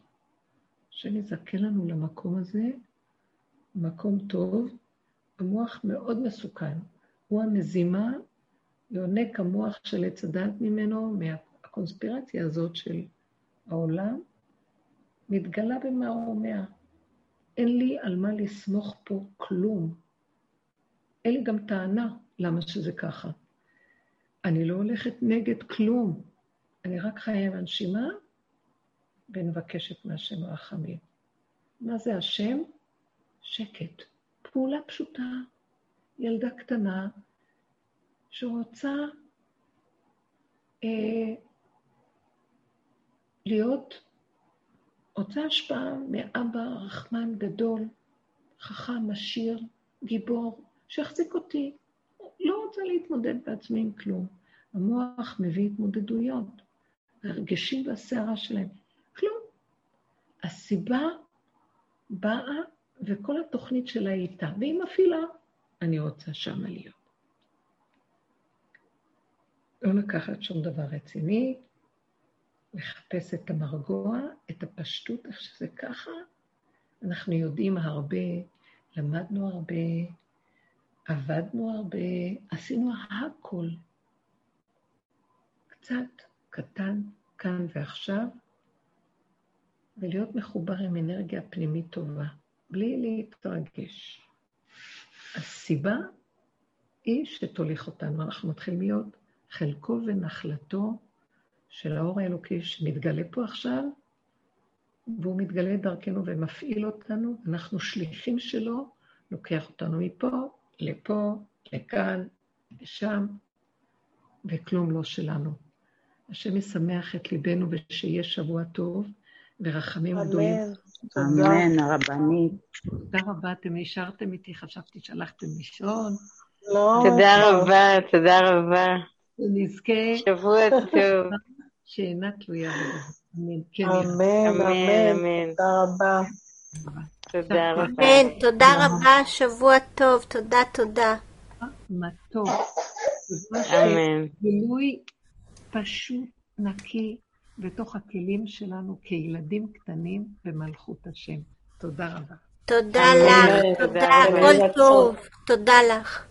השם יזכה לנו למקום הזה, מקום טוב, המוח מאוד מסוכן. הוא המזימה, יונק המוח של עץ הדת ממנו, מהקונספירציה הזאת של העולם, מתגלה במערומיה. אין לי על מה לסמוך פה כלום. אין לי גם טענה למה שזה ככה. אני לא הולכת נגד כלום. אני רק חיה עם הנשימה ומבקשת מהשם רחמים. מה זה השם? שקט. פעולה פשוטה. ילדה קטנה שרוצה אה, להיות, רוצה השפעה מאבא רחמן גדול, חכם, עשיר, גיבור, שיחזיק אותי. לא רוצה להתמודד בעצמי עם כלום. המוח מביא התמודדויות, הרגשים והסערה שלהם. כלום. הסיבה באה וכל התוכנית שלה היא איתה, והיא מפעילה, אני רוצה שמה להיות. לא לקחת שום דבר רציני, לחפש את המרגוע, את הפשטות, איך שזה ככה. אנחנו יודעים הרבה, למדנו הרבה, עבדנו הרבה, עשינו הכל. קצת קטן, כאן ועכשיו, ולהיות מחובר עם אנרגיה פנימית טובה. בלי להתרגש. הסיבה היא שתוליך אותנו. אנחנו מתחילים להיות חלקו ונחלתו של האור האלוקי שמתגלה פה עכשיו, והוא מתגלה דרכנו ומפעיל אותנו, אנחנו שליחים שלו, לוקח אותנו מפה, לפה, לכאן, לשם, וכלום לא שלנו. השם ישמח את ליבנו ושיהיה שבוע טוב ורחמים גדולים. אמן, הרבנית. תודה רבה, אתם נשארתם איתי, חשבתי שהלכתם לישון. לא. תודה רבה, תודה רבה. שנזכה. שבוע טוב. שאינה תלויה כן, אמן, אמן, תודה רבה. תודה רבה. אמן, תודה רבה, שבוע טוב, תודה, תודה. מתוק. אמן. גילוי פשוט, נקי, בתוך הכלים שלנו כילדים קטנים במלכות השם. תודה רבה. תודה לך, אמן, תודה, כל אמן. טוב, תודה לך.